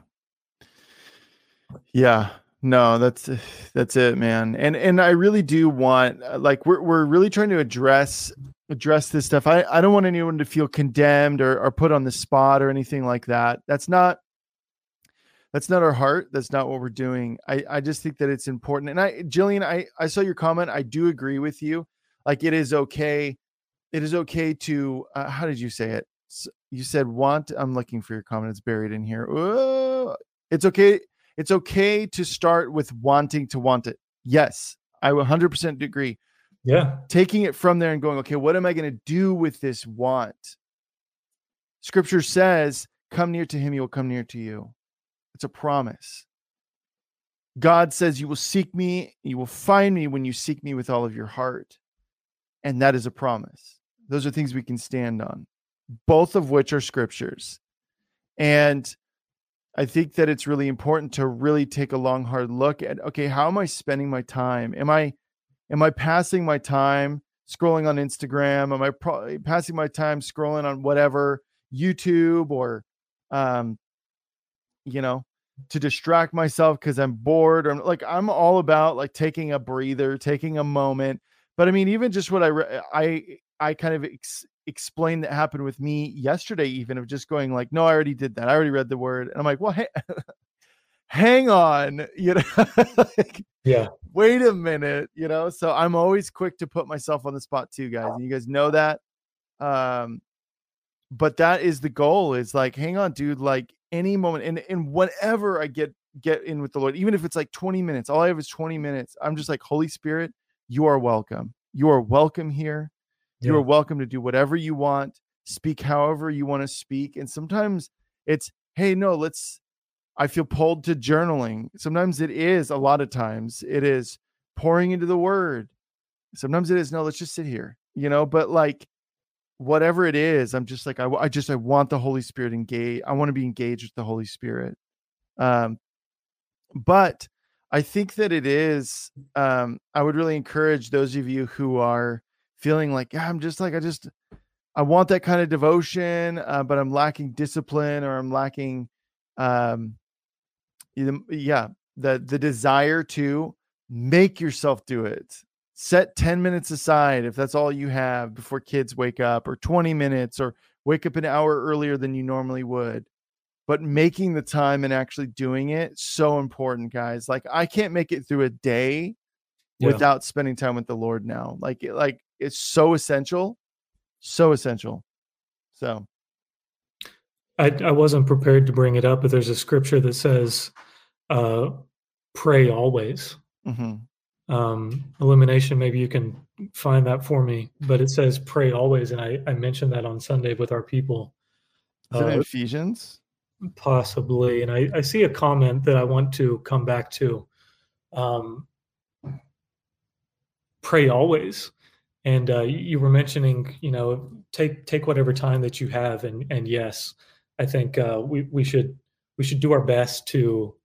Yeah. No, that's that's it, man. And and I really do want uh, like we're we're really trying to address address this stuff. I I don't want anyone to feel condemned or or put on the spot or anything like that. That's not that's not our heart. That's not what we're doing. I I just think that it's important. And I Jillian, I I saw your comment. I do agree with you. Like it is okay. It is okay to uh, how did you say it? you said want. I'm looking for your comment. It's buried in here. it's okay it's okay to start with wanting to want it. Yes, I 100% agree. Yeah. Taking it from there and going, okay, what am I going to do with this want? Scripture says, come near to him, he will come near to you. It's a promise. God says, You will seek me, you will find me when you seek me with all of your heart. And that is a promise. Those are things we can stand on, both of which are scriptures. And I think that it's really important to really take a long, hard look at okay, how am I spending my time? Am I am I passing my time scrolling on Instagram? Am I pro- passing my time scrolling on whatever YouTube or um you know to distract myself because I'm bored or like I'm all about like taking a breather, taking a moment. But I mean, even just what I re- I I kind of ex- explain that happened with me yesterday, even of just going like, no, I already did that. I already read the word. And I'm like, well, hey, hang on, you know, like, yeah, wait a minute, you know. So I'm always quick to put myself on the spot too, guys. And you guys know that. Um, but that is the goal, is like, hang on, dude, like any moment and, and whenever I get get in with the Lord, even if it's like 20 minutes, all I have is 20 minutes. I'm just like, Holy Spirit, you are welcome. You are welcome here you are welcome to do whatever you want, speak however you want to speak. And sometimes it's, hey, no, let's, I feel pulled to journaling. Sometimes it is, a lot of times, it is pouring into the word. Sometimes it is, no, let's just sit here, you know, but like, whatever it is i'm just like I, I just i want the holy spirit engage i want to be engaged with the holy spirit um but i think that it is um i would really encourage those of you who are feeling like yeah, I'm just like I just I want that kind of devotion, uh, but I'm lacking discipline or I'm lacking um yeah, the the desire to make yourself do it. Set 10 minutes aside if that's all you have before kids wake up or 20 minutes or wake up an hour earlier than you normally would. But making the time and actually doing it so important, guys. Like I can't make it through a day yeah. without spending time with the Lord now. Like like it's so essential, so essential. So I, I wasn't prepared to bring it up, but there's a scripture that says, uh, pray always. Mm-hmm. Um, illumination, maybe you can find that for me, but it says pray always. And I, I mentioned that on Sunday with our people. Is uh, Ephesians? Possibly. And I, I see a comment that I want to come back to. Um, pray always and uh, you were mentioning you know take take whatever time that you have and and yes i think uh, we we should we should do our best to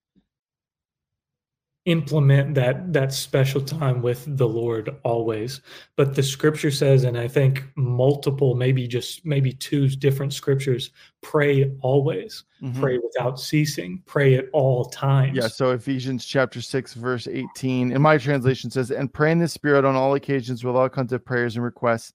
implement that that special time with the lord always. But the scripture says and i think multiple maybe just maybe two different scriptures pray always. Mm-hmm. pray without ceasing. Pray at all times. Yeah so ephesians chapter 6 verse 18 in my translation says and pray in the spirit on all occasions with all kinds of prayers and requests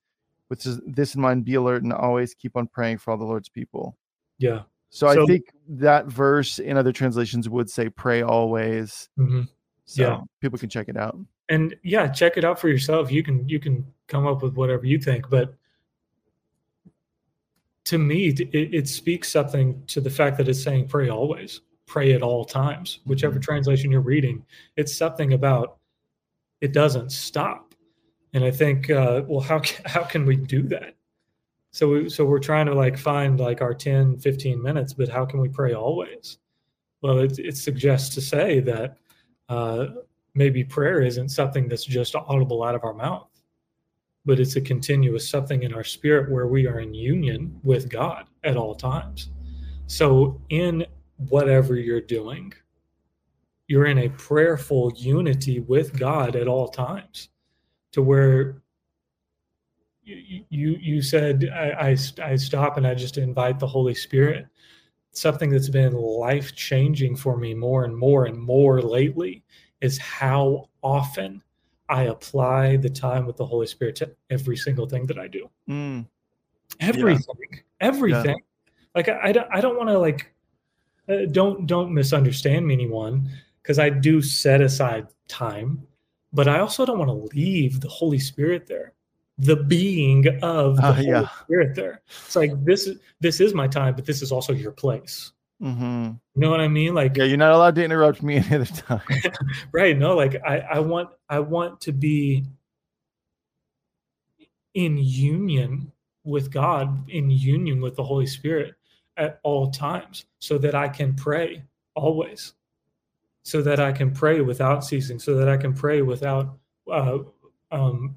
which is this in mind be alert and always keep on praying for all the lord's people. Yeah. So, so I think that verse in other translations would say pray always. Mm-hmm. So yeah. people can check it out. And yeah, check it out for yourself. You can you can come up with whatever you think, but to me, it, it speaks something to the fact that it's saying pray always, pray at all times, whichever mm-hmm. translation you're reading. It's something about it doesn't stop. And I think, uh, well, how how can we do that? So we, so we're trying to like find like our 10, 15 minutes, but how can we pray always? Well, it, it suggests to say that uh, maybe prayer isn't something that's just audible out of our mouth, but it's a continuous something in our spirit where we are in union with God at all times. So, in whatever you're doing, you're in a prayerful unity with God at all times to where you you, you said I, I, I stop and I just invite the Holy Spirit something that's been life changing for me more and more and more lately is how often I apply the time with the Holy Spirit to every single thing that I do. Mm. Everything, yeah. everything. Yeah. Like I, I don't, I don't want to like, uh, don't don't misunderstand me, anyone, because I do set aside time, but I also don't want to leave the Holy Spirit there the being of the uh, Holy yeah. Spirit there. It's like this is this is my time, but this is also your place. Mm-hmm. You know what I mean? Like yeah, you're not allowed to interrupt me any other time. right. No, like I, I want I want to be in union with God, in union with the Holy Spirit at all times, so that I can pray always. So that I can pray without ceasing, so that I can pray without uh, um,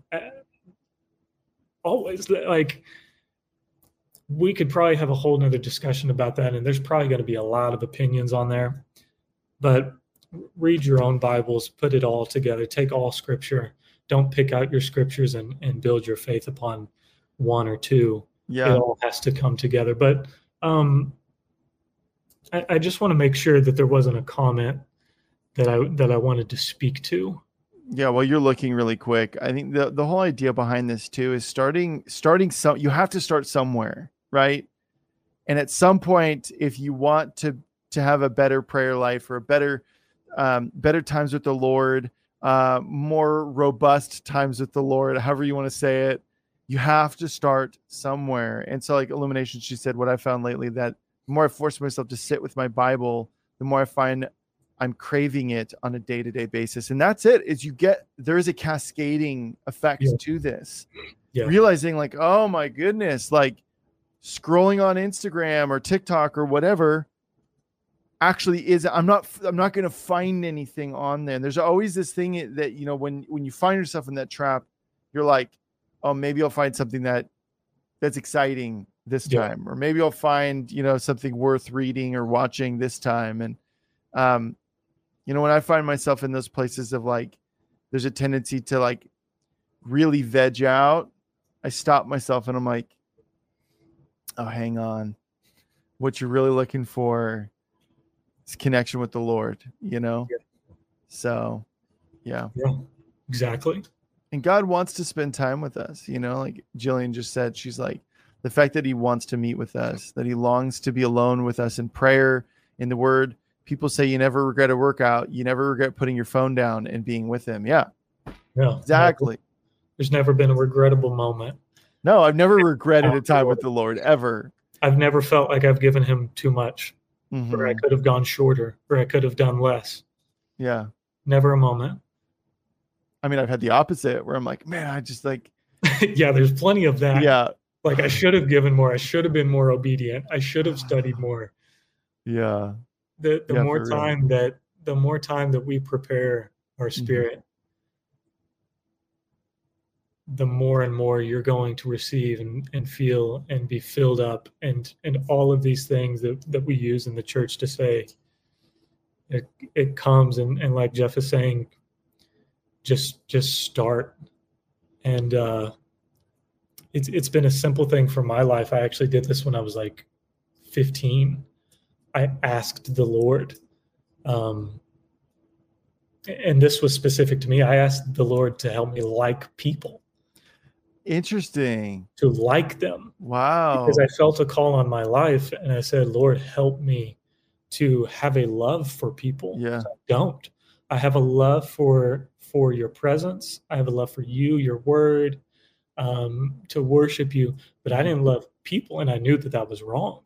always like we could probably have a whole nother discussion about that and there's probably going to be a lot of opinions on there. But read your own bibles put it all together take all scripture. Don't pick out your scriptures and, and build your faith upon one or two. Yeah. It all has to come together. But um I, I just want to make sure that there wasn't a comment that i that i wanted to speak to yeah, well, you're looking really quick. I think the the whole idea behind this too is starting starting some. You have to start somewhere, right? And at some point, if you want to to have a better prayer life or a better um, better times with the Lord, uh, more robust times with the Lord, however you want to say it, you have to start somewhere. And so, like Illumination, she said, what I found lately that the more I force myself to sit with my Bible, the more I find I'm craving it on a day to day basis. And that's it is you get, there is a cascading effect yeah. to this. Yeah. Realizing like, oh my goodness, like scrolling on Instagram or TikTok or whatever actually is I'm not I'm not going to find anything on there. And there's always this thing that you know when when you find yourself in that trap, you're like, oh maybe I'll find something that that's exciting this time, yeah. or maybe I'll find you know something worth reading or watching this time. And um, you know when i find myself in those places of like there's a tendency to like really veg out. I stop myself and i'm like oh hang on. What you're really looking for is connection with the lord you know? Yeah. so yeah. Yeah exactly. And god wants to spend time with us you know? Like jillian just said she's like the fact that he wants to meet with us that he longs to be alone with us in prayer in the word people say you never regret a workout. You never regret putting your phone down and being with him. Yeah. Yeah. Exactly. There's never been a regrettable moment. No, I've never regretted a time with the Lord ever. I've never felt like I've given him too much, mm-hmm. or I could have gone shorter, or I could have done less. Yeah. Never a moment. I mean, I've had the opposite where I'm like, man, I just like. yeah, there's plenty of that. Yeah. Like I should have given more. I should have been more obedient. I should have studied more. Yeah the the yeah, more time real. that the more time that we prepare our mm-hmm. spirit mm-hmm. the more and more you're going to receive and, and feel and be filled up and and all of these things that, that we use in the church to say it, it comes and, and like jeff is saying just just start and uh it's it's been a simple thing for my life i actually did this when i was like 15 I asked the Lord, um, and this was specific to me. I asked the Lord to help me like people. Interesting. To like them. Wow. Because I felt a call on my life, and I said, Lord, help me to have a love for people. Yeah. I don't. I have a love for for your presence. I have a love for you, your word, um, to worship you. But I didn't love people, and I knew that that was wrong.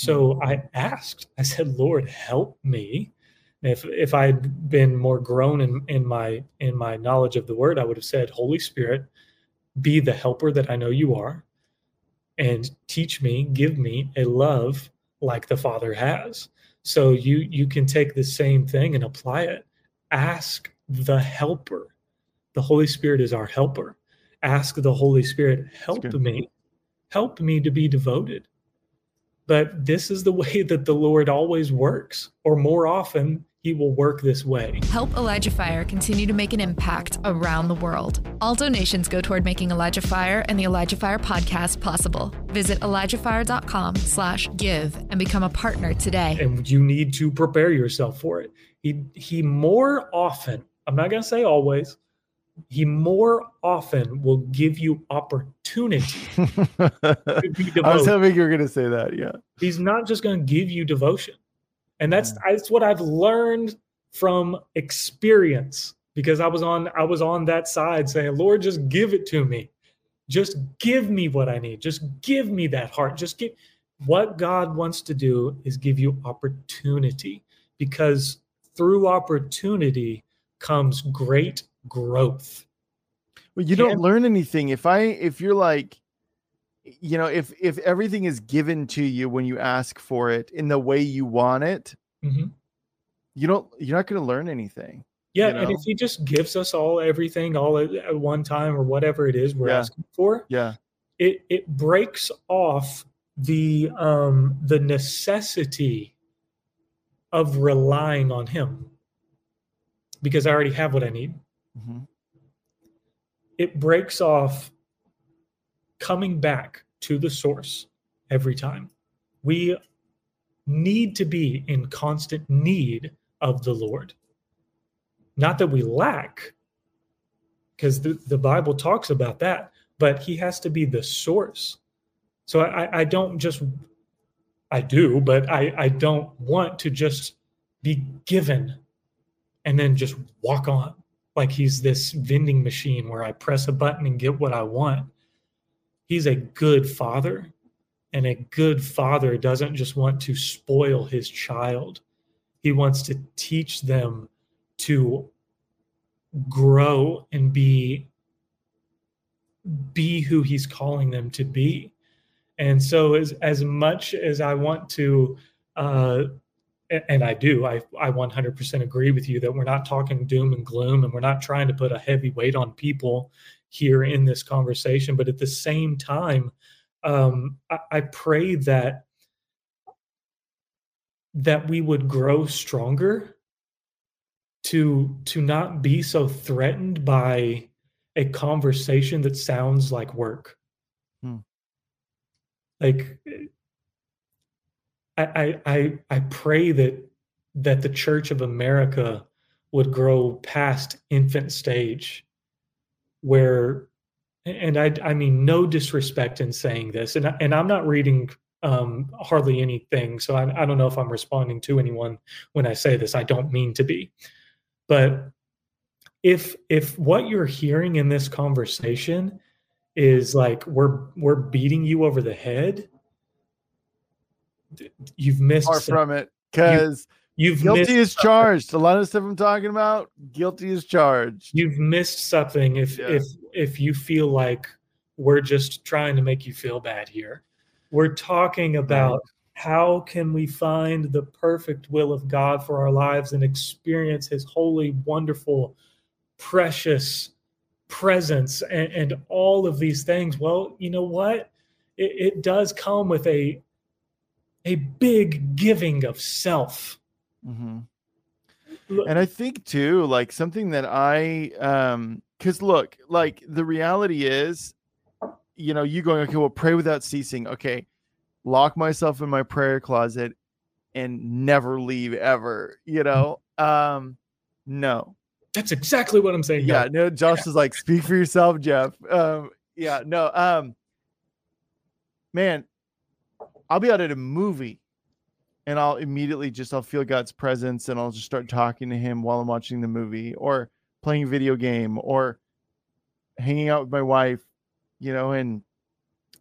So I asked, I said, Lord, help me. if if I'd been more grown in, in my in my knowledge of the word, I would have said, Holy Spirit, be the helper that I know you are, and teach me, give me a love like the Father has. So you you can take the same thing and apply it. Ask the helper. The Holy Spirit is our helper. Ask the Holy Spirit, help me. Help me to be devoted. But this is the way that the Lord always works, or more often, he will work this way. Help Elijah Fire continue to make an impact around the world. All donations go toward making Elijah Fire and the Elijah Fire podcast possible. Visit ElijahFire.com slash give and become a partner today. And you need to prepare yourself for it. He he more often, I'm not gonna say always, he more often will give you opportunity. I was hoping you were gonna say that, yeah. He's not just gonna give you devotion and that's that's what I've learned from experience because I was on I was on that side saying, Lord, just give it to me. Just give me what I need. Just give me that heart. Just give what God wants to do is give you opportunity because through opportunity comes great growth. Well, you don't learn anything if I if you're like you know if if everything is given to you when you ask for it in the way you want it mm-hmm. you don't you're not going to learn anything yeah you know? and if he just gives us all everything all at, at one time or whatever it is we're yeah. asking for yeah it it breaks off the um the necessity of relying on him because i already have what i need mm-hmm. it breaks off coming back to the source every time. We need to be in constant need of the Lord. Not that we lack, because the, the Bible talks about that, but He has to be the source. So I, I don't just, I do, but I, I don't want to just be given and then just walk on like He's this vending machine where I press a button and get what I want. He's a good father and a good father doesn't just want to spoil his child. He wants to teach them to grow and be be who he's calling them to be. And so as as much as i want to uh and I do. I I 100% agree with you that we're not talking doom and gloom, and we're not trying to put a heavy weight on people here in this conversation. But at the same time, um, I, I pray that that we would grow stronger to to not be so threatened by a conversation that sounds like work. Hmm. Like I, I I pray that that the Church of America would grow past infant stage where and I I mean no disrespect in saying this and and I'm not reading um, hardly anything so I, I don't know if I'm responding to anyone when I say this I don't mean to be. But if if what you're hearing in this conversation is like we're we're beating you over the head you've missed far some, from it because you, have guilty is something. charged. A lot of stuff I'm talking about, guilty is charged. You've missed something if yeah. if if you feel like we're just trying to make you feel bad here. We're talking about how can we find the perfect will of God for our lives and experience His holy, wonderful, precious presence and, and all of these things. Well, you know what? It, it does come with a a big giving of self. Mm-hmm. And I think too, like something that I, um, because look, like the reality is, you know, you going, okay, well, pray without ceasing. Okay, lock myself in my prayer closet and never leave ever, you know? Um, no. That's exactly what I'm saying. Yeah, no, Josh yeah. is like, speak for yourself, Jeff. Um, yeah, no, um, man, I'll be out at a movie and I'll immediately just I'll feel God's presence and I'll just start talking to him while I'm watching the movie or playing a video game or hanging out with my wife, you know, and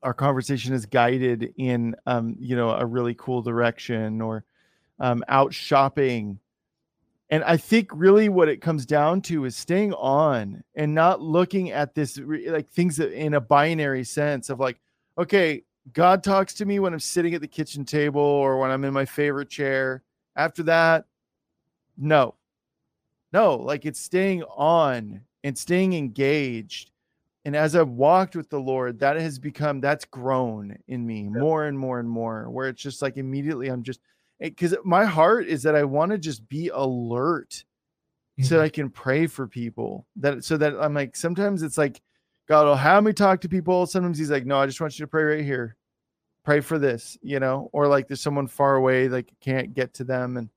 our conversation is guided in um, you know, a really cool direction or um out shopping. And I think really what it comes down to is staying on and not looking at this like things in a binary sense of like, okay, God talks to me when I'm sitting at the kitchen table or when I'm in my favorite chair. After that, no. No, like it's staying on and staying engaged. And as I've walked with the Lord, that has become that's grown in me yeah. more and more and more, where it's just like immediately I'm just because my heart is that I want to just be alert mm-hmm. so I can pray for people. That so that I'm like sometimes it's like God will have me talk to people. Sometimes he's like, No, I just want you to pray right here. Pray for this, you know, or like there's someone far away, like can't get to them and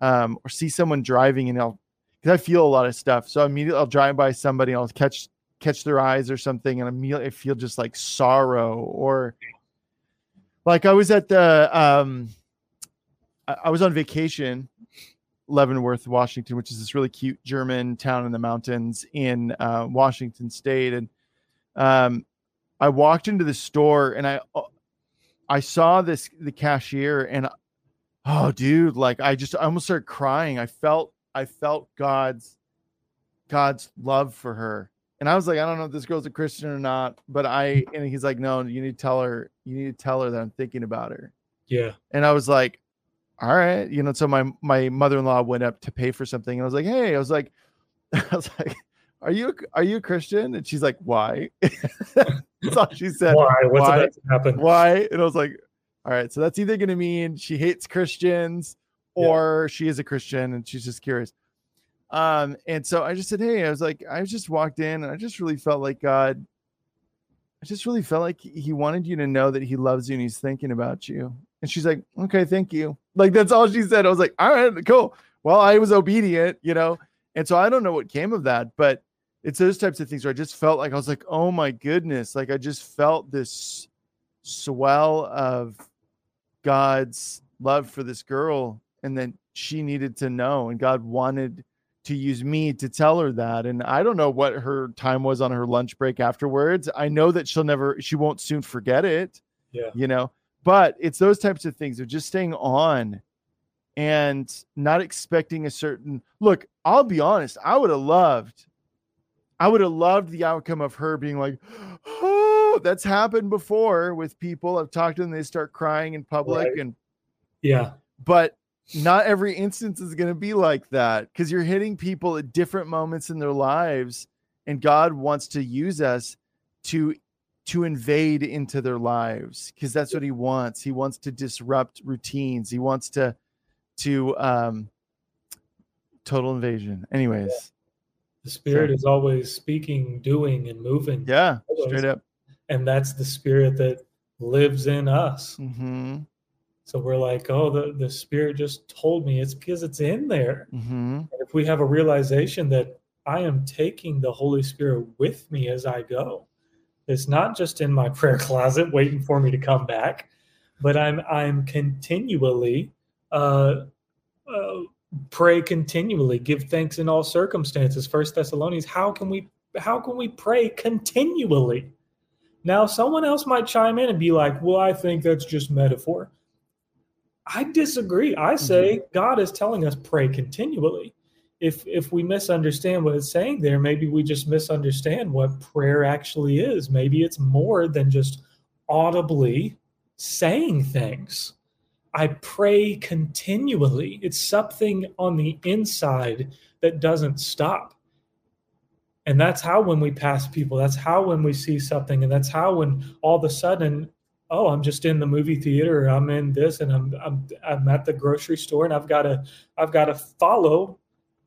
um or see someone driving and I'll because I feel a lot of stuff. So immediately I'll drive by somebody, I'll catch catch their eyes or something, and immediately I feel just like sorrow or like I was at the um I was on vacation Leavenworth, Washington, which is this really cute German town in the mountains in uh, Washington State, and um, I walked into the store and I I saw this the cashier and oh dude, like I just I almost started crying. I felt I felt God's God's love for her. And I was like, I don't know if this girl's a Christian or not, but I and he's like, No, you need to tell her, you need to tell her that I'm thinking about her. Yeah. And I was like, All right. You know, so my my mother-in-law went up to pay for something, and I was like, Hey, I was like, I was like, Are you are you a Christian? And she's like, Why? That's all she said. Why? What's Why? about to happen? Why? And I was like, All right, so that's either gonna mean she hates Christians or yeah. she is a Christian and she's just curious. Um, and so I just said, Hey, I was like, I just walked in and I just really felt like God, I just really felt like he wanted you to know that he loves you and he's thinking about you. And she's like, Okay, thank you. Like that's all she said. I was like, All right, cool. Well, I was obedient, you know. And so I don't know what came of that, but it's those types of things where I just felt like I was like, oh my goodness, like I just felt this swell of God's love for this girl and then she needed to know and god wanted to use me to tell her that and i don't know what her time was on her lunch break afterwards. I know that she'll never she won't soon forget it yeah. you know? But it's those types of things of just staying on and not expecting a certain look i'll be honest i would have loved i would have loved the outcome of her being like oh that's happened before with people. I've talked to them they start crying in public right. and yeah. but not every instance is going to be like that because you're hitting people at different moments in their lives and god wants to use us to to invade into their lives because that's what he wants. He wants to disrupt routines. He wants to to um total invasion. Anyways. The spirit is always speaking doing and moving yeah always. straight up and that's the spirit that lives in us mm-hmm. So we're like, oh, the, the spirit just told me it's because it's in there. Mm-hmm. If we have a realization that I am taking the Holy Spirit with me as I go, it's not just in my prayer closet waiting for me to come back, but I'm I'm continually uh, uh, pray continually, give thanks in all circumstances. First Thessalonians, how can we how can we pray continually? Now, someone else might chime in and be like, "Well, I think that's just metaphor." I disagree. I say mm-hmm. God is telling us pray continually. If if we misunderstand what it's saying there, maybe we just misunderstand what prayer actually is. Maybe it's more than just audibly saying things. I pray continually. It's something on the inside that doesn't stop. And that's how when we pass people, that's how when we see something, and that's how when all of a sudden oh, I'm just in the movie theater, I'm in this, and I'm I'm I'm at the grocery store, and I've got to I've got to follow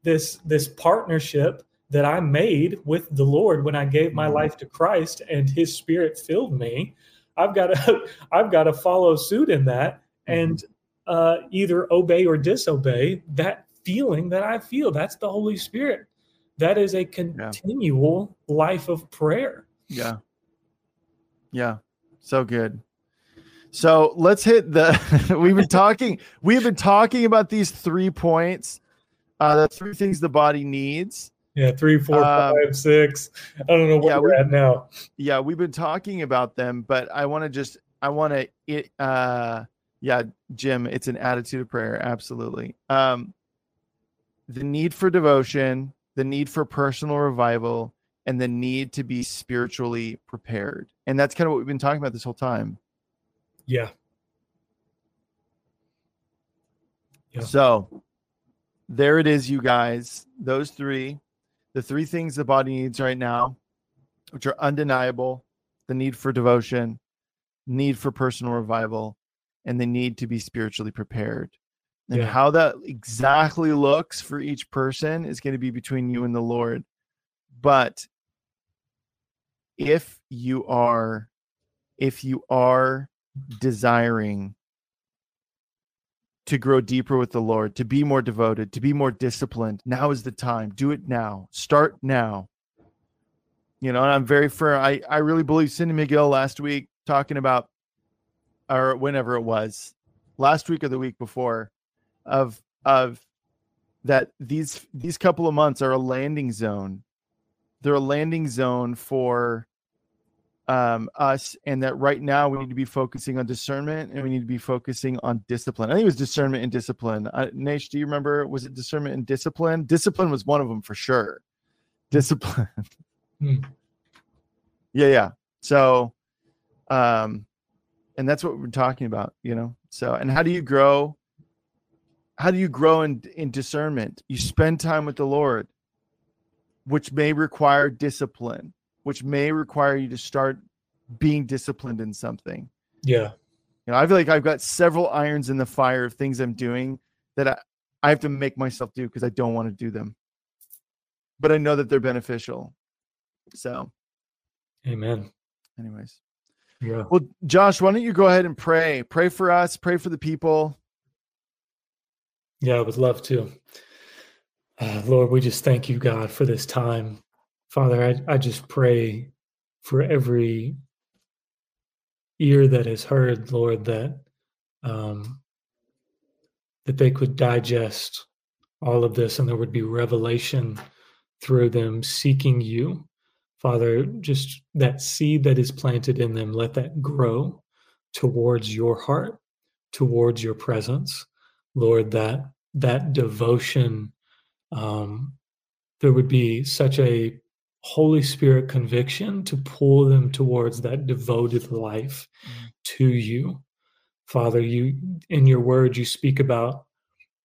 this this partnership that I made with the Lord when I gave my mm-hmm. life to Christ, and His Spirit filled me. I've got to I've got to follow suit in that. And uh, either obey or disobey that feeling that I feel. That's the Holy Spirit. That is a continual yeah. life of prayer. Yeah. Yeah. So good. So let's hit the. we've been talking. We've been talking about these three points. Uh, the three things the body needs. Yeah, three, four, um, five, six. I don't know where yeah, we're at now. Yeah, we've been talking about them, but I want to just. I want to. It. Uh, yeah, Jim. It's an attitude of prayer. Absolutely. Um, the need for devotion, the need for personal revival, and the need to be spiritually prepared. And that's kind of what we've been talking about this whole time Yeah. Yeah. So there it is, you guys. Those three, the three things the body needs right now, which are undeniable the need for devotion, need for personal revival, and the need to be spiritually prepared. And yeah. how that exactly looks for each person is going to be between you and the Lord. But if you are if you are desiring to grow deeper with the Lord, to be more devoted, to be more disciplined, now is the time. Do it now. Start now. You know, and I'm very firm. I, I really believe Cindy McGill last week talking about, or whenever it was, last week or the week before, of of that these these couple of months are a landing zone. They're a landing zone for um, us, and that right now we need to be focusing on discernment and we need to be focusing on discipline. I think it was discernment and discipline. Uh, Nash, do you remember? Was it discernment and discipline? Discipline was one of them for sure. Discipline. Hmm. Yeah, yeah. So, um, and that's what we're talking about, you know. So, and how do you grow? How do you grow in in discernment? You spend time with the Lord, which may require discipline which may require you to start being disciplined in something. Yeah. You know, I feel like I've got several irons in the fire of things I'm doing that I, I have to make myself do because I don't want to do them. But I know that they're beneficial. So, amen. Anyways. Yeah. Well, Josh, why don't you go ahead and pray? Pray for us, pray for the people. Yeah, I would love to. Uh, Lord, we just thank you, God, for this time. Father, I, I just pray for every ear that has heard, Lord, that um, that they could digest all of this and there would be revelation through them seeking you. Father, just that seed that is planted in them, let that grow towards your heart, towards your presence. Lord, that that devotion, um, there would be such a Holy Spirit conviction to pull them towards that devoted life mm. to you. Father, you in your word you speak about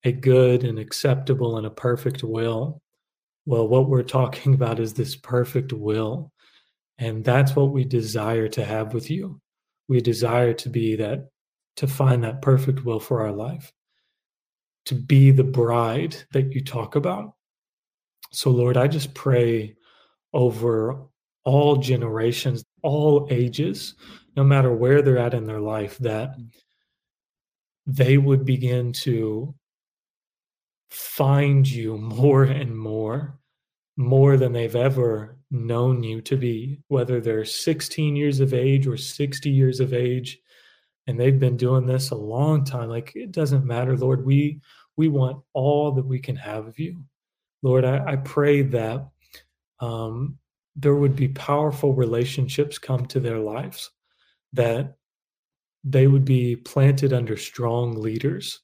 a good and acceptable and a perfect will. Well, what we're talking about is this perfect will. And that's what we desire to have with you. We desire to be that, to find that perfect will for our life, to be the bride that you talk about. So, Lord, I just pray over all generations, all ages, no matter where they're at in their life, that mm. they would begin to find you more and more, more than they've ever known you to be, whether they're 16 years of age or 60 years of age, and they've been doing this a long time. Like it doesn't matter, Lord. We we want all that we can have of you. Lord, I, I pray that um, there would be powerful relationships come to their lives, that they would be planted under strong leaders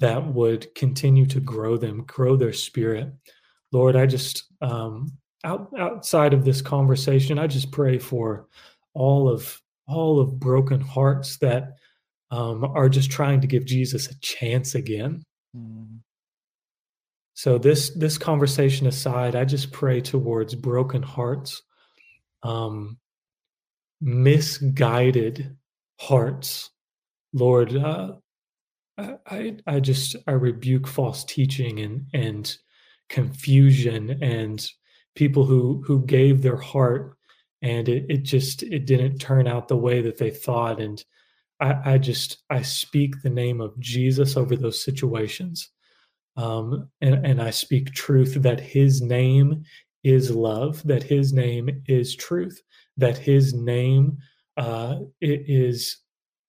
that would continue to grow them, grow their spirit. Lord, I just um, out, outside of this conversation, I just pray for all of all of broken hearts that um, are just trying to give Jesus a chance again. Mm. So this this conversation aside, I just pray towards broken hearts, um, misguided hearts. Lord, uh, I I just I rebuke false teaching and and confusion and people who who gave their heart and it, it just it didn't turn out the way that they thought. And I, I just I speak the name of Jesus over those situations. Um, and, and I speak truth that his name is love, that his name is truth, that his name uh, is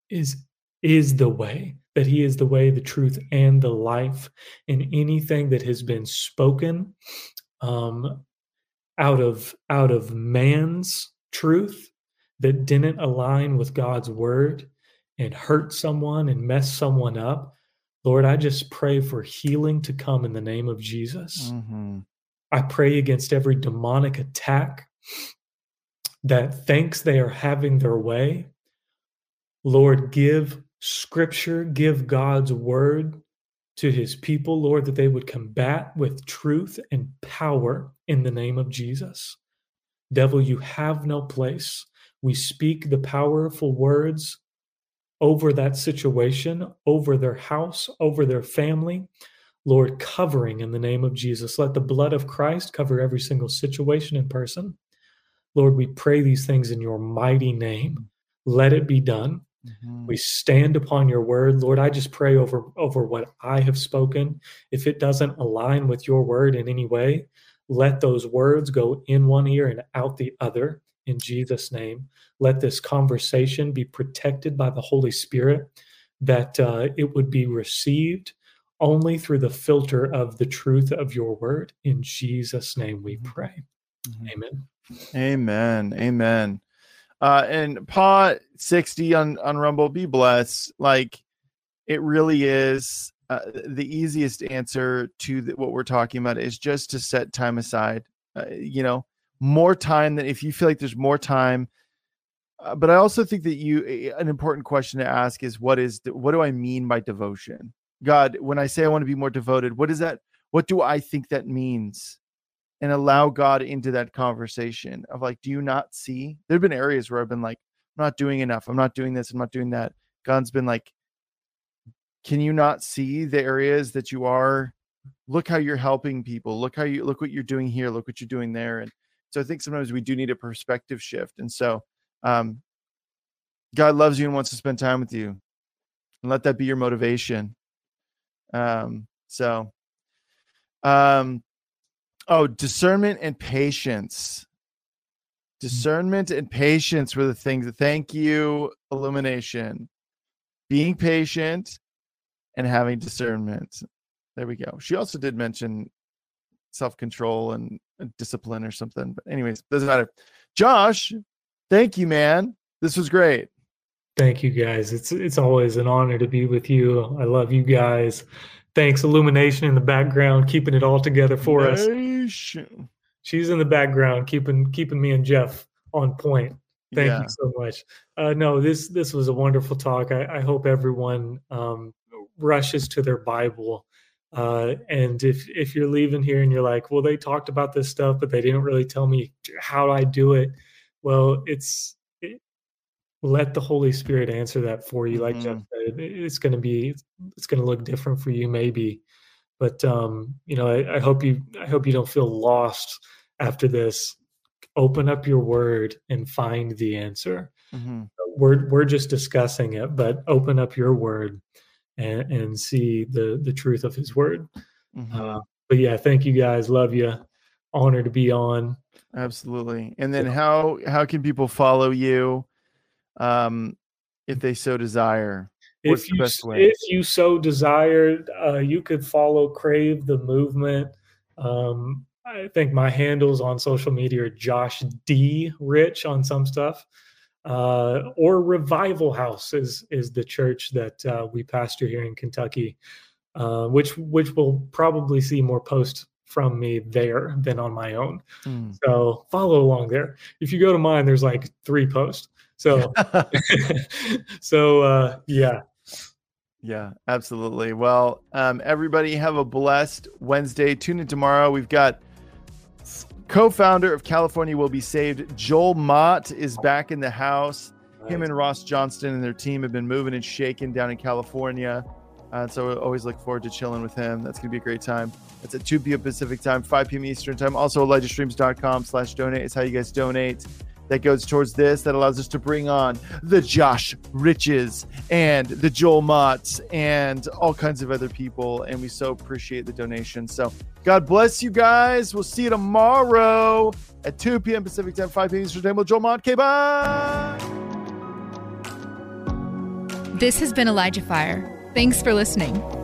is is the way, that he is the way, the truth, and the life. In anything that has been spoken um, out of out of man's truth that didn't align with God's word and hurt someone and mess someone up, Lord, I just pray for healing to come in the name of Jesus. Mm-hmm. I pray against every demonic attack that thinks they are having their way Lord, give scripture, give God's word to his people, Lord, that they would combat with truth and power in the name of Jesus. Devil, you have no place. We speak the powerful words over that situation, over their house, over their family. Lord, covering in the name of Jesus. Let the blood of Christ cover every single situation and person. Lord, we pray these things in your mighty name. Let it be done. Mm-hmm. We stand upon your word. Lord, I just pray over over what I have spoken. If it doesn't align with your word in any way, let those words go in one ear and out the other in Jesus' name. Let this conversation be protected by the Holy Spirit, that uh, it would be received only through the filter of the truth of your word. In Jesus' name we mm-hmm. pray. Mm-hmm. Amen. Amen. Amen. Uh, and Pa 60 on, on Rumble, be blessed. Like it really is uh, the easiest answer to the, what we're talking about is just to set time aside. Uh, you know, more time than if you feel like there's more time. Uh, but I also think that you an important question to ask is what is what do I mean by devotion? God, when I say I want to be more devoted, what is that? What do I think that means? And allow God into that conversation of like, do you not see? There have been areas where I've been like, I'm not doing enough. I'm not doing this. I'm not doing that. God's been like, can you not see the areas that you are? Look how you're helping people. Look how you look what you're doing here. Look what you're doing there. And so I think sometimes we do need a perspective shift. And so um, God loves you and wants to spend time with you. And let that be your motivation. Um, so, um, oh, discernment and patience. Mm. Discernment and patience were the things. Thank you, illumination. Being patient and having discernment. There we go. She also did mention self control and discipline or something. But, anyways, doesn't matter. Josh, thank you, man. This was great. Thank you guys. It's it's always an honor to be with you. I love you guys. Thanks, Illumination in the background, keeping it all together for us. She's in the background, keeping keeping me and Jeff on point. Thank yeah. you so much. Uh, no, this this was a wonderful talk. I, I hope everyone um, rushes to their Bible. Uh, and if if you're leaving here and you're like, well, they talked about this stuff, but they didn't really tell me how I do it. Well, it's let the Holy Spirit answer that for you. Like mm-hmm. Jeff said, it's going to be, it's going to look different for you, maybe. But um, you know, I, I hope you, I hope you don't feel lost after this. Open up your Word and find the answer. Mm-hmm. We're we're just discussing it, but open up your Word and, and see the the truth of His Word. Mm-hmm. Uh, but yeah, thank you guys. Love you. Honor to be on. Absolutely. And then yeah. how how can people follow you? Um, if they so desire? What's if you if you so desired, uh, you could follow Crave the movement. Um, I think my handles on social media are Josh D Rich on some stuff, uh, or Revival House is is the church that uh, we pastor here in Kentucky, uh, which which will probably see more posts from me there than on my own. Mm. So follow along there. If you go to mine, there's like three posts. So, so uh, yeah. Yeah, absolutely. Well, um, everybody have a blessed Wednesday. Tune in tomorrow. We've got co-founder of California Will Be Saved, Joel Mott is back in the house. Nice. Him and Ross Johnston and their team have been moving and shaking down in California. Uh, so we always look forward to chilling with him. That's going to be a great time. It's at 2 p.m. Pacific time, 5 p.m. Eastern time. Also, ElijahStreams.com slash donate is how you guys donate that goes towards this that allows us to bring on the Josh Riches and the Joel Motts and all kinds of other people. And we so appreciate the donation. So God bless you guys. We'll see you tomorrow at 2 p.m. Pacific time, 5 p.m. Eastern time with Joel Mott. Okay, bye. This has been Elijah Fire. Thanks for listening.